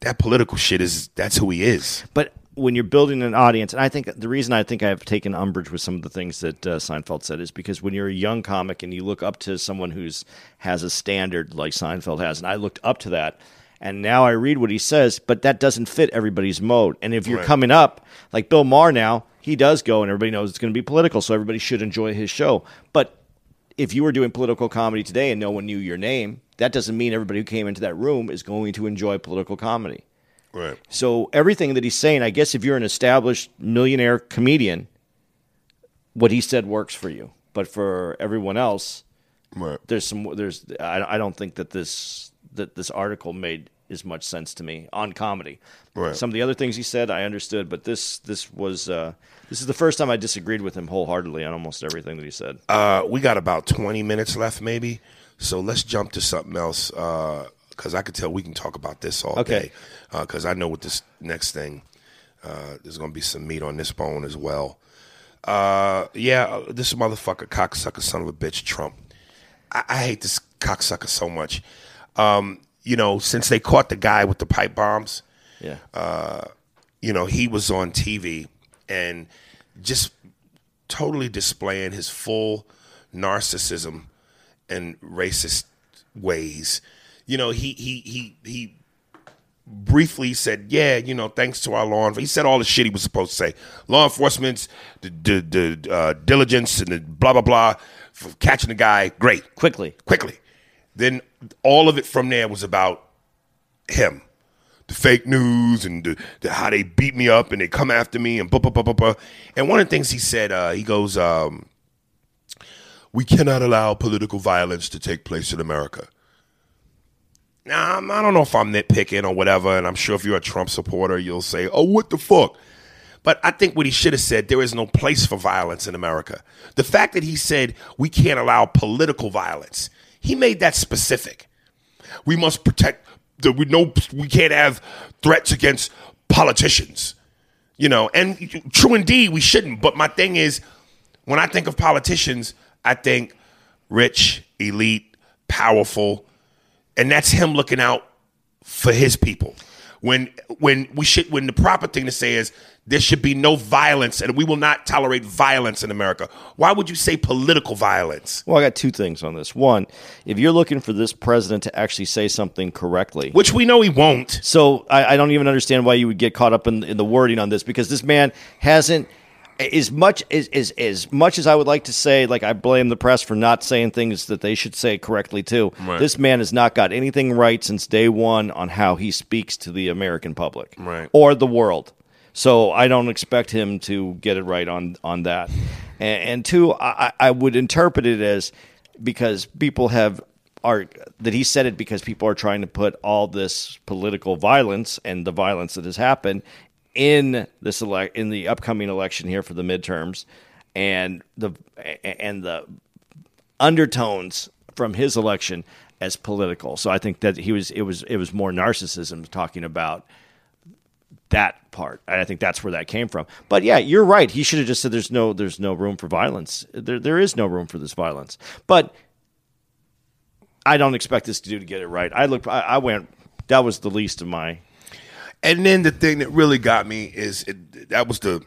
that political shit is that's who he is. But when you're building an audience, and I think the reason I think I've taken umbrage with some of the things that uh, Seinfeld said is because when you're a young comic and you look up to someone who's has a standard like Seinfeld has, and I looked up to that, and now I read what he says, but that doesn't fit everybody's mode. And if you're Right. coming up, like Bill Maher now, he does go, and everybody knows it's going to be political, so everybody should enjoy his show. But if you were doing political comedy today and no one knew your name, that doesn't mean everybody who came into that room is going to enjoy political comedy. Right. So everything that he's saying, I guess if you're an established millionaire comedian, what he said works for you. But for everyone else, Right. there's some there's I, I don't think that this that this article made as much sense to me on comedy. Right. Some of the other things he said I understood, but this this was uh, this is the first time I disagreed with him wholeheartedly on almost everything that he said. Uh, we got about 20 minutes left, maybe. So let's jump to something else because I could tell we can talk about this all Okay. day. Because I know with this next thing, uh, there's going to be some meat on this bone as well. Uh, yeah, uh, this motherfucker, cocksucker, son of a bitch, Trump. I, I hate this cocksucker so much. Um, you know, since they caught the guy with the pipe bombs, Yeah. you know, he was on TV and just totally displaying his full narcissism and racist ways. You know, he he he he briefly said, "Yeah, you know, thanks to our law enforcement." He said all the shit he was supposed to say. Law enforcement's the the, the uh, diligence and the blah blah blah for catching the guy. Great, Quickly. quickly. Then all of it from there was about him. The fake news and the, the, how they beat me up and they come after me and blah, blah, blah, blah, blah. And one of the things he said, uh, he goes, um, We cannot allow political violence to take place in America. Now, I'm- I don't know if I'm nitpicking or whatever, and I'm sure if you're a Trump supporter, you'll say, Oh, what the fuck? But I think what he should have said, there is no place for violence in America. The fact that he said we can't allow political violence, he made that specific. We must protect the we know we can't have threats against politicians. You know, and true indeed we shouldn't. But my thing is, when I think of politicians, I think rich, elite, powerful, and that's him looking out for his people. When when we should when the proper thing to say is there should be no violence and we will not tolerate violence in America. Why would you say political violence? Well, I got two things on this. One, if you're looking for this president to actually say something correctly, Which we know he won't. So I, I don't even understand why you would get caught up in, in the wording on this because this man hasn't as much as, as as much as I would like to say, like I blame the press for not saying things that they should say correctly too. Right. This man has not got anything right since day one on how he speaks to the American public Right. or the world. So I don't expect him to get it right on on that. And, and two, I, I- would interpret it as because people have are that he said it because people are trying to put all this political violence and the violence that has happened in this elect in the upcoming election here for the midterms and the and the undertones from his election as political. So I think that he was it was it was more narcissism talking about that part. And I think that's where that came from. But yeah, you're right. He should have just said there's no there's no room for violence. There there is no room for this violence. But I don't expect this dude to get it right. I look I, I went that was the least of my And then the thing that really got me is it, that was the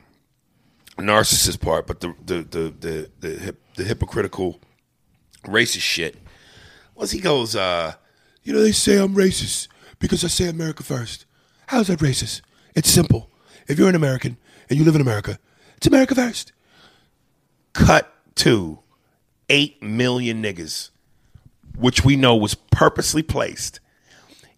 narcissist part, but the the the the the, hip, the hypocritical racist shit was he goes, uh, you know, they say I'm racist because I say America first. How's that racist? It's simple. If you're an American and you live in America, it's America first. Cut to eight million niggas, which we know was purposely placed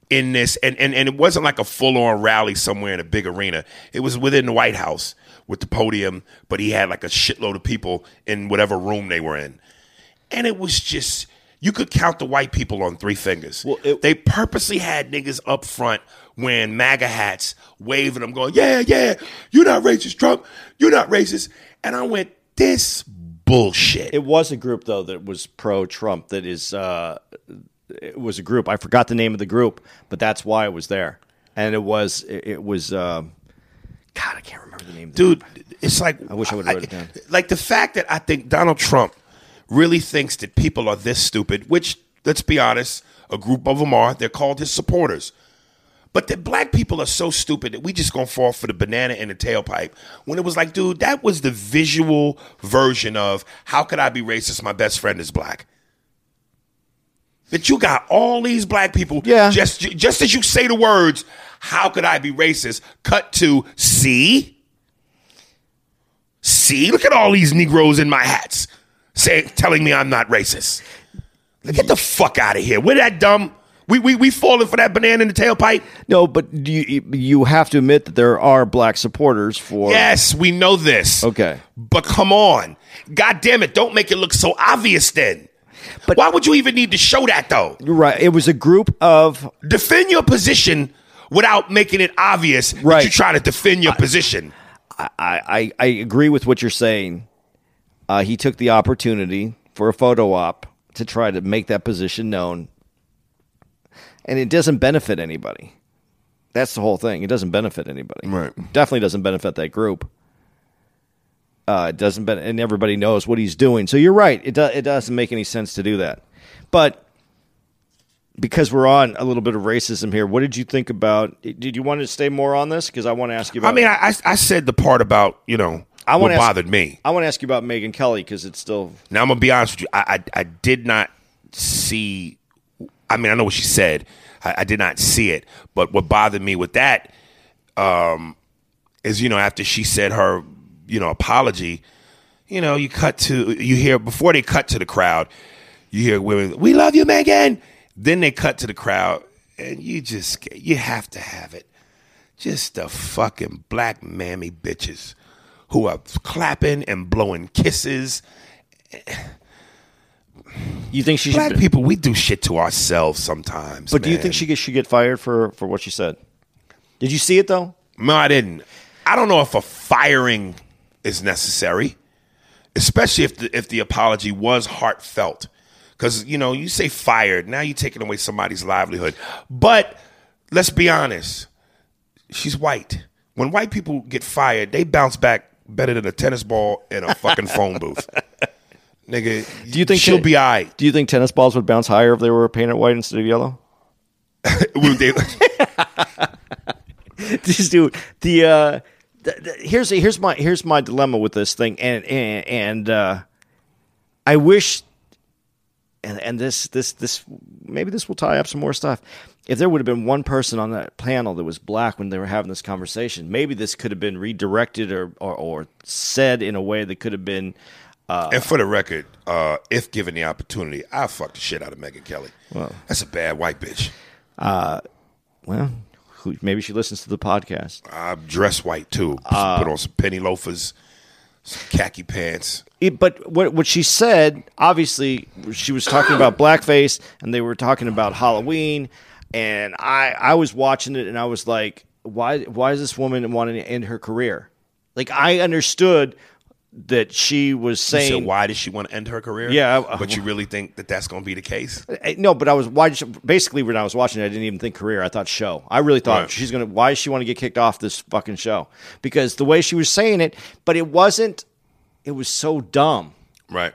in this and, and, and it wasn't like a full-on rally somewhere in a big arena it was within the white house with the podium but he had like a shitload of people in whatever room they were in and it was just you could count the white people on three fingers Well, it- they purposely had niggas up front wearing maga hats waving them going yeah yeah you're not racist trump you're not racist and i went this bullshit It was a group though that was pro Trump that is uh it was a group. I forgot the name of the group, but that's why it was there. And it was it, was um God, I can't remember the name. of the dude. It's like I wish I would've wrote it down. Like the fact that I think Donald Trump really thinks that people are this stupid. Which, let's be honest, a group of them are. They're called his supporters. But the black people are so stupid that we just gonna fall for the banana in the tailpipe. When it was like, dude, that was the visual version of how could I be racist? My best friend is black. That you got all these black people. Yeah. Just just as you say the words, how could I be racist? Cut to see. See, look at all these Negroes in my hats, say telling me I'm not racist. Get the mm. fuck out of here. We're that dumb. We we we falling for that banana in the tailpipe. No, but you you have to admit that there are black supporters for. Yes, we know this. Okay. But come on. God damn it, don't make it look so obvious then. But- why would you even need to show that though? You're right. It was a group of Defend your position without making it obvious that Right. you're trying to defend your position. I, I, I agree with what you're saying. Uh, he took the opportunity for a photo op to try to make that position known, and it doesn't benefit anybody. That's the whole thing. It doesn't benefit anybody. Right. Definitely doesn't benefit that group. Uh, it doesn't, ben- and everybody knows what he's doing. So you're right. It do- it doesn't make any sense to do that. But because we're on a little bit of racism here, what did you think about? Did you want to stay more on this? Because I want to ask you about. I mean, I, I I said the part about, you know, I what ask- bothered me. I want to ask you about Megyn Kelly because it's still Now I'm gonna be honest with you. I I, I did not see. I mean, I know what she said. I, I did not see it. But what bothered me with that um, is, you know, after she said her, you know, apology, you know, you cut to you hear before they cut to the crowd, you hear women, "We love you, Megyn." Then they cut to the crowd, and you just you have to have it. Just the fucking black mammy bitches who are clapping and blowing kisses You think she Black should? people, we do shit to ourselves sometimes. but do you think she should get fired for for what she said? Did you see it though? No, I didn't. I don't know if a firing is necessary, especially if the if the apology was heartfelt. Because you know, you say fired, now you're taking away somebody's livelihood. But let's be honest, she's white. When white people get fired, they bounce back better than a tennis ball in a fucking phone booth. Nigga, Do you think she'll she- be all right? Do you think tennis balls would bounce higher if they were painted white instead of yellow? Just dude, the uh, the, the, here's here's my here's my dilemma with this thing, and and, and uh, I wish, and and this this this maybe this will tie up some more stuff. If there would have been one person on that panel that was black when they were having this conversation, maybe this could have been redirected or or, or said in a way that could have been. And for the record, uh, if given the opportunity, I fuck the shit out of Megyn Kelly. Well, that's a bad white bitch. Well, who, maybe she listens to the podcast. I dress white too. Uh, Put on some penny loafers, some khaki pants. It, but what what she said, obviously, she was talking about blackface, and they were talking about Halloween, and I I was watching it, and I was like, why why is this woman wanting to end her career? Like I understood that she was saying why does she want to end her career? Yeah, I- but you really think that that's going to be the case? Eh, No, but I was why? did she- Basically, when I was watching it, I didn't even think career. I thought show. I really thought Right. she's gonna. Why does she want to get kicked off this fucking show? Because the way she was saying it, but it wasn't. It was so dumb. Right.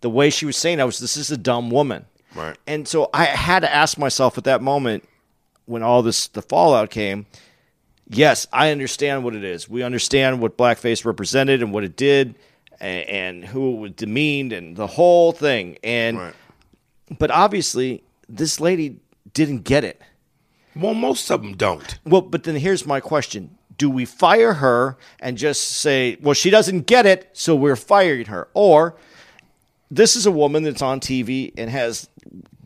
The way she was saying, I was. This is a dumb woman. Right. And so I had to ask myself at that moment, when all this the fallout came. Yes, I understand what it is. We understand what blackface represented and what it did, and, and who it was demeaned, and the whole thing. And Right. but obviously, this lady didn't get it. Well, most of them don't. Well, but then here's my question. Do we fire her and just say, well, she doesn't get it, so we're firing her? Or this is a woman that's on TV and has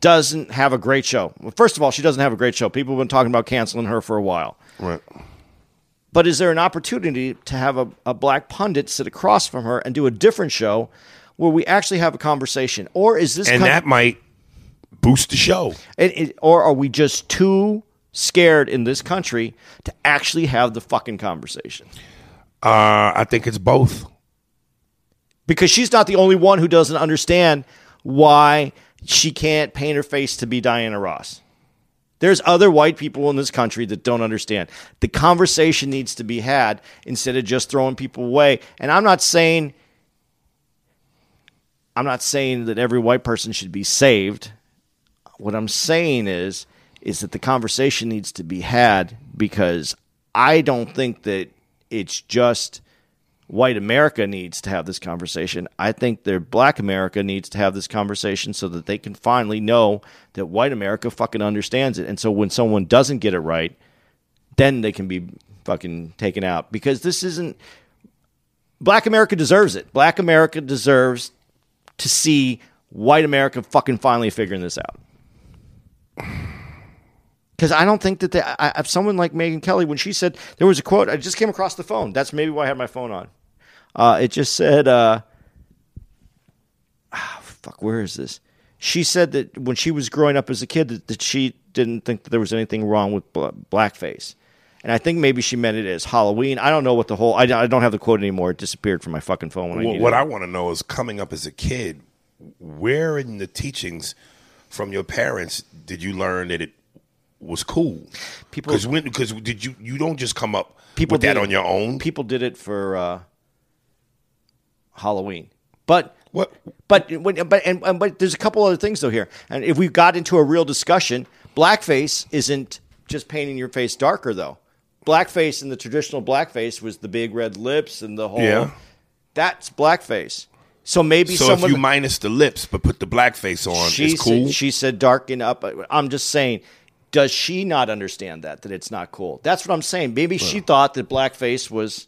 doesn't have a great show. Well, first of all, she doesn't have a great show. People have been talking about canceling her for a while. Right. But is there an opportunity to have a, a black pundit sit across from her and do a different show where we actually have a conversation? Or is this And that might boost the show. It, it, or are we just too scared in this country to actually have the fucking conversation? Uh, I think it's both. Because she's not the only one who doesn't understand why she can't paint her face to be Diana Ross. There's other white people in this country that don't understand. The conversation needs to be had instead of just throwing people away. And I'm not saying I'm not saying that every white person should be saved. What I'm saying is is that the conversation needs to be had because I don't think that it's just white America needs to have this conversation. I think that black America needs to have this conversation so that they can finally know that white America fucking understands it. And so when someone doesn't get it right, then they can be fucking taken out because this isn't black America deserves it. Black America deserves to see white America fucking finally figuring this out. Because I don't think that they, I, someone like Megyn Kelly, when she said there was a quote, I just came across the phone. That's maybe why I had my phone on. Uh, it just said, uh, oh, fuck, where is this? She said that when she was growing up as a kid, that, that she didn't think that there was anything wrong with blackface. And I think maybe she meant it as Halloween. I don't know what the whole. I, I don't have the quote anymore. It disappeared from my fucking phone when well, I What it. I want to know is coming up as a kid, where in the teachings from your parents did you learn that it was cool? People because when because did you you don't just come up people with that on your own? People did it for uh, Halloween, but what? But when, but and, and but there's a couple other things though here, and if we got into a real discussion, blackface isn't just painting your face darker though. Blackface in the traditional blackface was the big red lips and the whole. Yeah. That's blackface. So maybe so someone, if you minus the lips but put the blackface on, she it's cool. Said, she said darken up. I'm just saying does she not understand that that it's not cool? That's what I'm saying. Maybe well. she thought that blackface was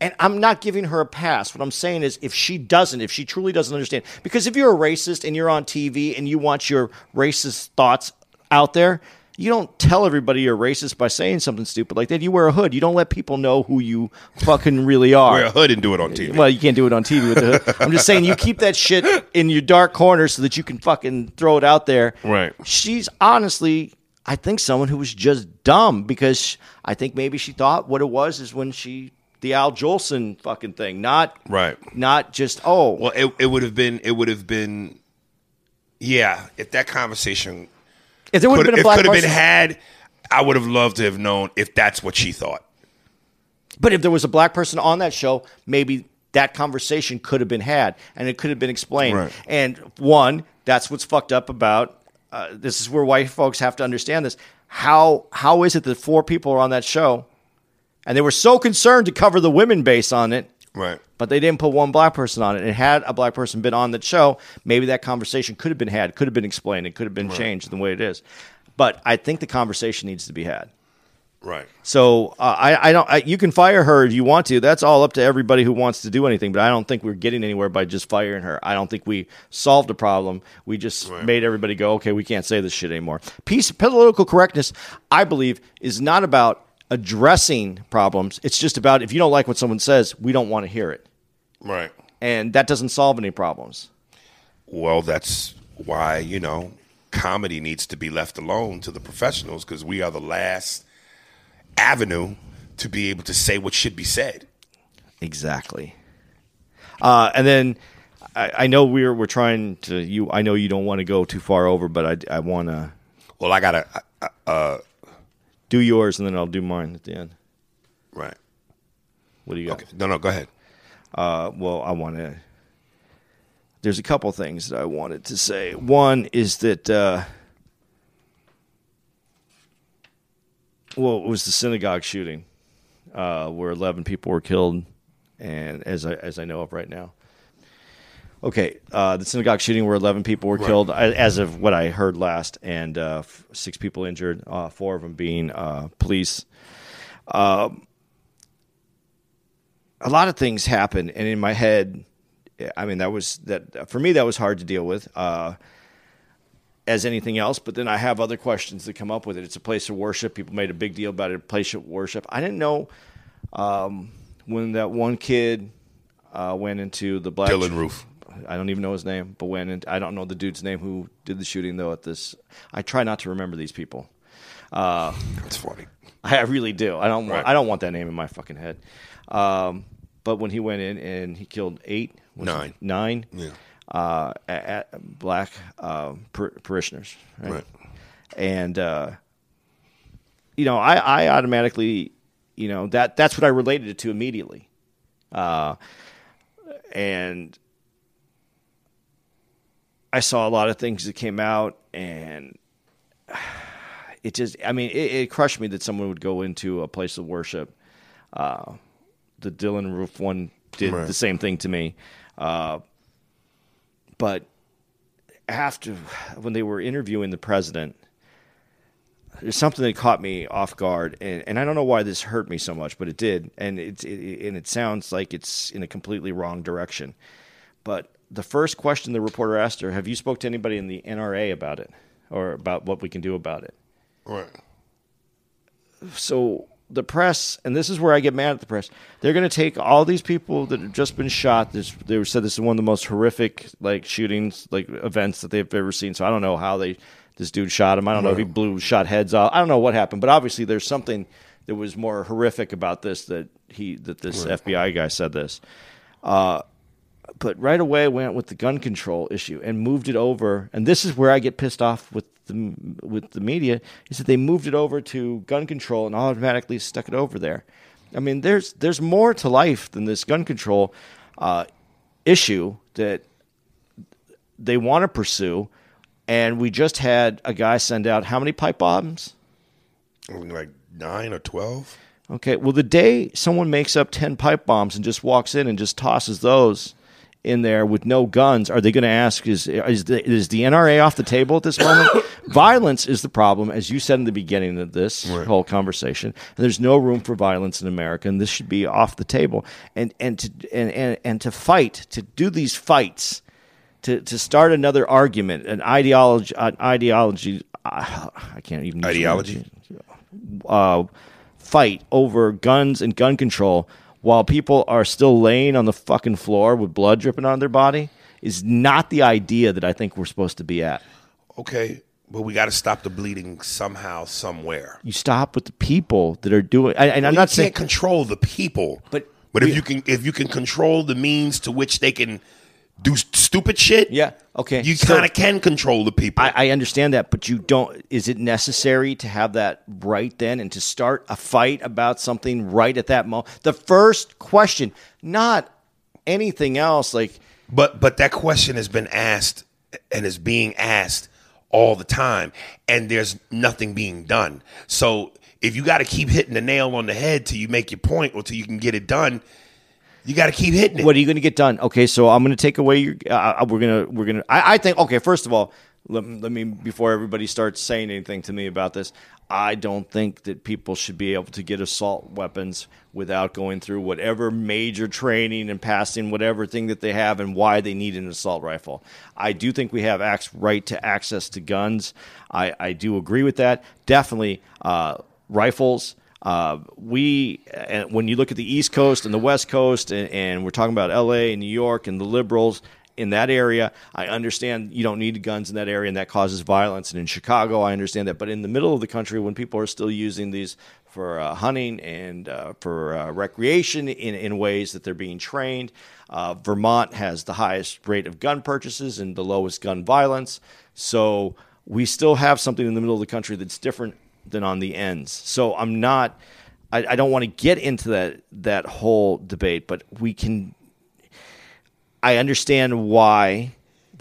and I'm not giving her a pass. What I'm saying is if she doesn't, if she truly doesn't understand because if you're a racist and you're on TV and you want your racist thoughts out there, you don't tell everybody you're racist by saying something stupid like that. You wear a hood. You don't let people know who you fucking really are. Wear a hood and do it on TV. Well, you can't do it on TV with the hood. I'm just saying you keep that shit in your dark corner so that you can fucking throw it out there. Right. She's honestly, I think someone who was just dumb because I think maybe she thought what it was is when she the Al Jolson fucking thing, not right, not just oh. Well, it it would have been it would have been, yeah. If that conversation if there would have been a black could have been had, I would have loved to have known if that's what she thought. But if there was a black person on that show, maybe that conversation could have been had and it could have been explained. Right. And one, that's what's fucked up about uh, this is where white folks have to understand this. How how is it that four people are on that show, and they were so concerned to cover the women base on it, right? But they didn't put one black person on it. And had a black person been on that show, maybe that conversation could have been had, could have been explained, it could have been right. changed the way it is. But I think the conversation needs to be had. Right. So uh, I, I don't. I, you can fire her if you want to. That's all up to everybody who wants to do anything. But I don't think we're getting anywhere by just firing her. I don't think we solved a problem. We just right. made everybody go, okay, we can't say this shit anymore. Peace, political correctness, I believe, is not about addressing problems. It's just about if you don't like what someone says, we don't want to hear it. Right. And that doesn't solve any problems. Well, that's why you know comedy needs to be left alone to the professionals because we are the last avenue to be able to say what should be said. Exactly. Uh, and then I, I, know we're we're trying to you. I know you don't want to go too far over, but I I want to. Well, I gotta uh, uh, do yours, and then I'll do mine at the end. Right. What do you got? Okay. No, no, go ahead. Uh, well, I want to. There's a couple things that I wanted to say. One is that. Uh, well, it was the synagogue shooting uh, where 11 people were killed, and as I, as I know of right now. Okay, uh, the synagogue shooting where 11 people were right. killed, as of what I heard last, and uh, six people injured, uh, four of them being uh, police. Um, a lot of things happened, and in my head, I mean, that was that for me. That was hard to deal with uh, as anything else. But then I have other questions that come up with it. It's a place of worship. People made a big deal about it. A place of worship. I didn't know um, when that one kid uh, went into the black Dylann Roof. I don't even know his name, but went and I don't know the dude's name who did the shooting though. At this, I try not to remember these people. Uh, That's funny. I really do. I don't. Want, right. I don't want that name in my fucking head. Um, but when he went in and he killed eight, nine, nine, yeah uh, at black uh, par- parishioners, right? right. And uh, you know, I, I automatically, you know, that that's what I related it to immediately, uh, and I saw a lot of things that came out, and it just, I mean, it, it crushed me that someone would go into a place of worship. Uh, the Dylann Roof one did Right. the same thing to me. Uh, but after, when they were interviewing the president, there's something that caught me off guard, and, and I don't know why this hurt me so much, but it did, and it, it and it sounds like it's in a completely wrong direction. But the first question the reporter asked her, "Have you spoke to anybody in the NRA about it, or about what we can do about it?" Right. so the press, and this is where I get mad at the press. They're going to take all these people that have just been shot. This they said this is one of the most horrific like shootings, like events that they've ever seen. So I don't know how they this dude shot him. I don't know if he blew shot heads off. I don't know what happened, but obviously there's something that was more horrific about this that he that this FBI guy said this. Uh, but right away went with the gun control issue and moved it over. And this is where I get pissed off with the with the media is that they moved it over to gun control and automatically stuck it over there. I mean, there's there's more to life than this gun control uh, issue that they want to pursue. And we just had a guy send out how many pipe bombs? Like nine or twelve. Okay. Well, the day someone makes up 10 pipe bombs and just walks in and just tosses those in there with no guns, are they going to ask, is, is, the, is the NRA off the table at this moment? violence is the problem, as you said in the beginning of this whole conversation. And there's no room for violence in America, and this should be off the table. And, and, to, and, and, and to fight, to do these fights, to, to start another argument, an ideology, an ideology, uh, I can't even use the word Ideology? uh, fight over guns and gun control while people are still laying on the fucking floor with blood dripping on their body is not the idea that I think we're supposed to be at. Okay, but we got to stop the bleeding somehow, somewhere. You stop with the people that are doing, and, and I'm you not can't saying, control the people, But- but if you can, if you can control the means to which they can do stupid shit, yeah, okay, you so kind of can control the people. I, I understand that, but you don't. Is it necessary to have that right then and to start a fight about something right at that moment? The first question, not anything else. Like But but that question has been asked and is being asked all the time, and there's nothing being done. So if you got to keep hitting the nail on the head till you make your point or till you can get it done, you got to keep hitting it. What are you going to get done? Okay, so I'm going to take away your. Uh, we're gonna we're gonna. I, I think okay. First of all, let, let me before everybody starts saying anything to me about this. I don't think that people should be able to get assault weapons without going through whatever major training and passing whatever thing that they have and why they need an assault rifle. I do think we have right to access to guns. I, I do agree with that. Definitely uh, rifles. Uh, we, when you look at the East Coast and the West Coast, and, and we're talking about L.A. and New York and the liberals in that area, I understand you don't need guns in that area, and that causes violence. And in Chicago, I understand that. But in the middle of the country, when people are still using these for uh, hunting and uh, for uh, recreation in, in ways that they're being trained, uh, Vermont has the highest rate of gun purchases and the lowest gun violence. So we still have something in the middle of the country that's different than on the ends. So I'm not. I, I don't want to get into that that whole debate, but we can. I understand why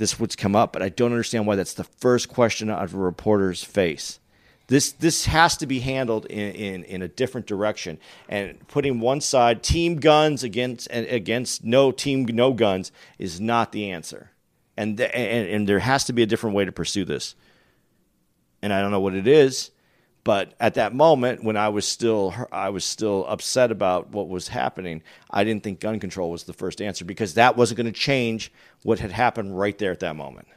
this would come up, but I don't understand why that's the first question out of a reporter's face. This this has to be handled in, in, in a different direction, and putting one side team guns against against no team no guns is not the answer, and, and and there has to be a different way to pursue this. And I don't know what it is, but at that moment when I was still I was still upset about what was happening, I didn't think gun control was the first answer because that wasn't going to change what had happened right there at that moment.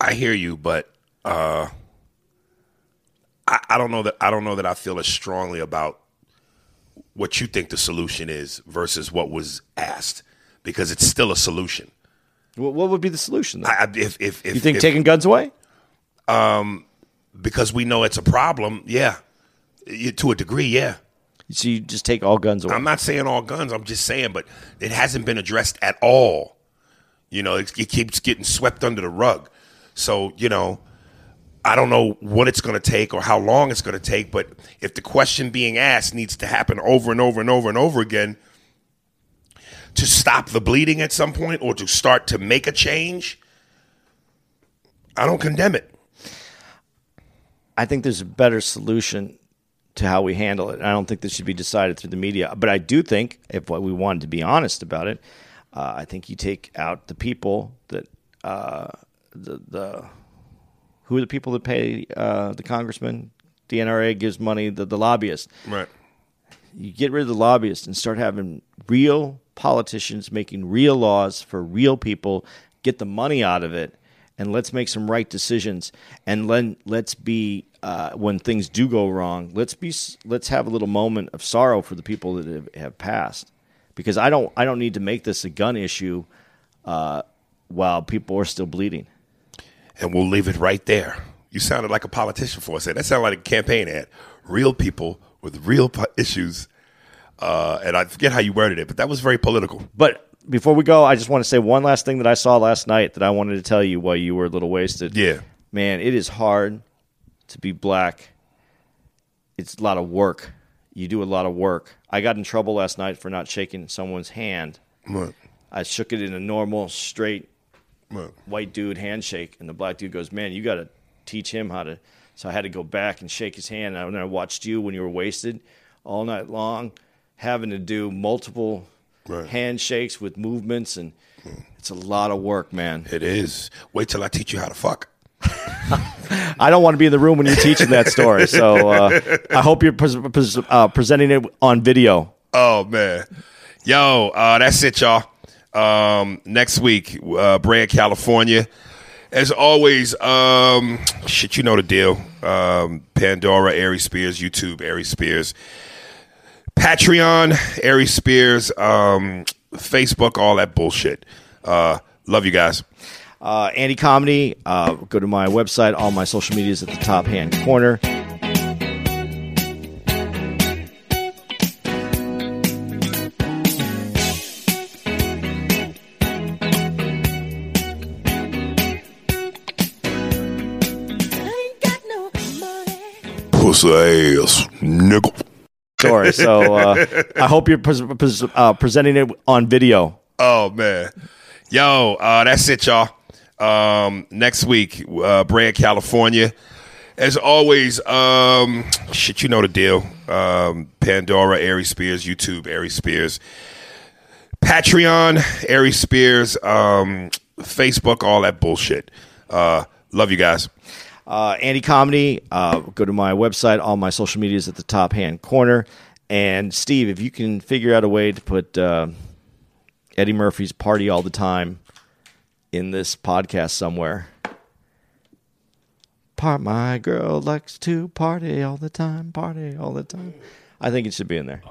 I hear you, but uh, I, I don't know that I don't know that I feel as strongly about what you think the solution is versus what was asked because it's still a solution. What, what would be the solution? I- if if if you think if- taking guns away? Um, because we know it's a problem, yeah, to a degree, yeah. So you just take all guns away? I'm not saying all guns. I'm just saying, but it hasn't been addressed at all. You know, it, it keeps getting swept under the rug. So you know, I don't know what it's going to take or how long it's going to take. But if the question being asked needs to happen over and over and over and over again to stop the bleeding at some point or to start to make a change, I don't condemn it. I think there's a better solution to how we handle it. I don't think this should be decided through the media, but I do think if we wanted to be honest about it, uh, I think you take out the people that uh, the the who are the people that pay uh, the congressman. The NRA gives money the the lobbyists. Right. You get rid of the lobbyists and start having real politicians making real laws for real people. Get the money out of it, and let's make some right decisions. And let let's be uh, when things do go wrong. Let's be let's have a little moment of sorrow for the people that have, have passed, because I don't I don't need to make this a gun issue uh, while people are still bleeding. And we'll leave it right there. You sounded like a politician for a second. That sounded like a campaign ad. Real people with real po- issues. Uh, and I forget how you worded it, but that was very political. But before we go, I just want to say one last thing that I saw last night that I wanted to tell you while you were a little wasted. Yeah. Man, it is hard to be black. It's a lot of work. You do a lot of work. I got in trouble last night for not shaking someone's hand. Right. I shook it in a normal, straight Right. white dude handshake, and the black dude goes, "Man, you got to teach him how to." So I had to go back and shake his hand. And I watched you when you were wasted all night long, having to do multiple Right. handshakes with movements, and it's a lot of work, man. It is. Wait till I teach you how to fuck. I don't want to be in the room when you're teaching that story. So uh, I hope you're pres- pres- uh, presenting it on video. Oh man, yo, uh, that's it, y'all. Um, next week, uh, Brea, California. As always, um, shit, you know the deal. Um, Pandora, Ari Spears, YouTube, Ari Spears, Patreon, Ari Spears, um, Facebook, all that bullshit. Uh, love you guys. Uh, Andy Comedy, uh, go to my website. All my social medias at the top hand corner. ain't got. Pussy ass nickel. So uh, I hope you're pres- pres- uh, presenting it on video. Oh man, yo, uh, that's it, y'all. Um, next week, uh, Brea, California. As always, um, shit, you know the deal. Um, Pandora, Ari Spears, YouTube, Ari Spears, Patreon, Ari Spears, um, Facebook, all that bullshit. Uh, love you guys. Uh, Andy Comedy, uh, go to my website. All my social medias at the top hand corner. And Steve, if you can figure out a way to put uh, Eddie Murphy's "Party All the Time" in this podcast somewhere. Part my girl likes to party all the time, party all the time. I think it should be in there.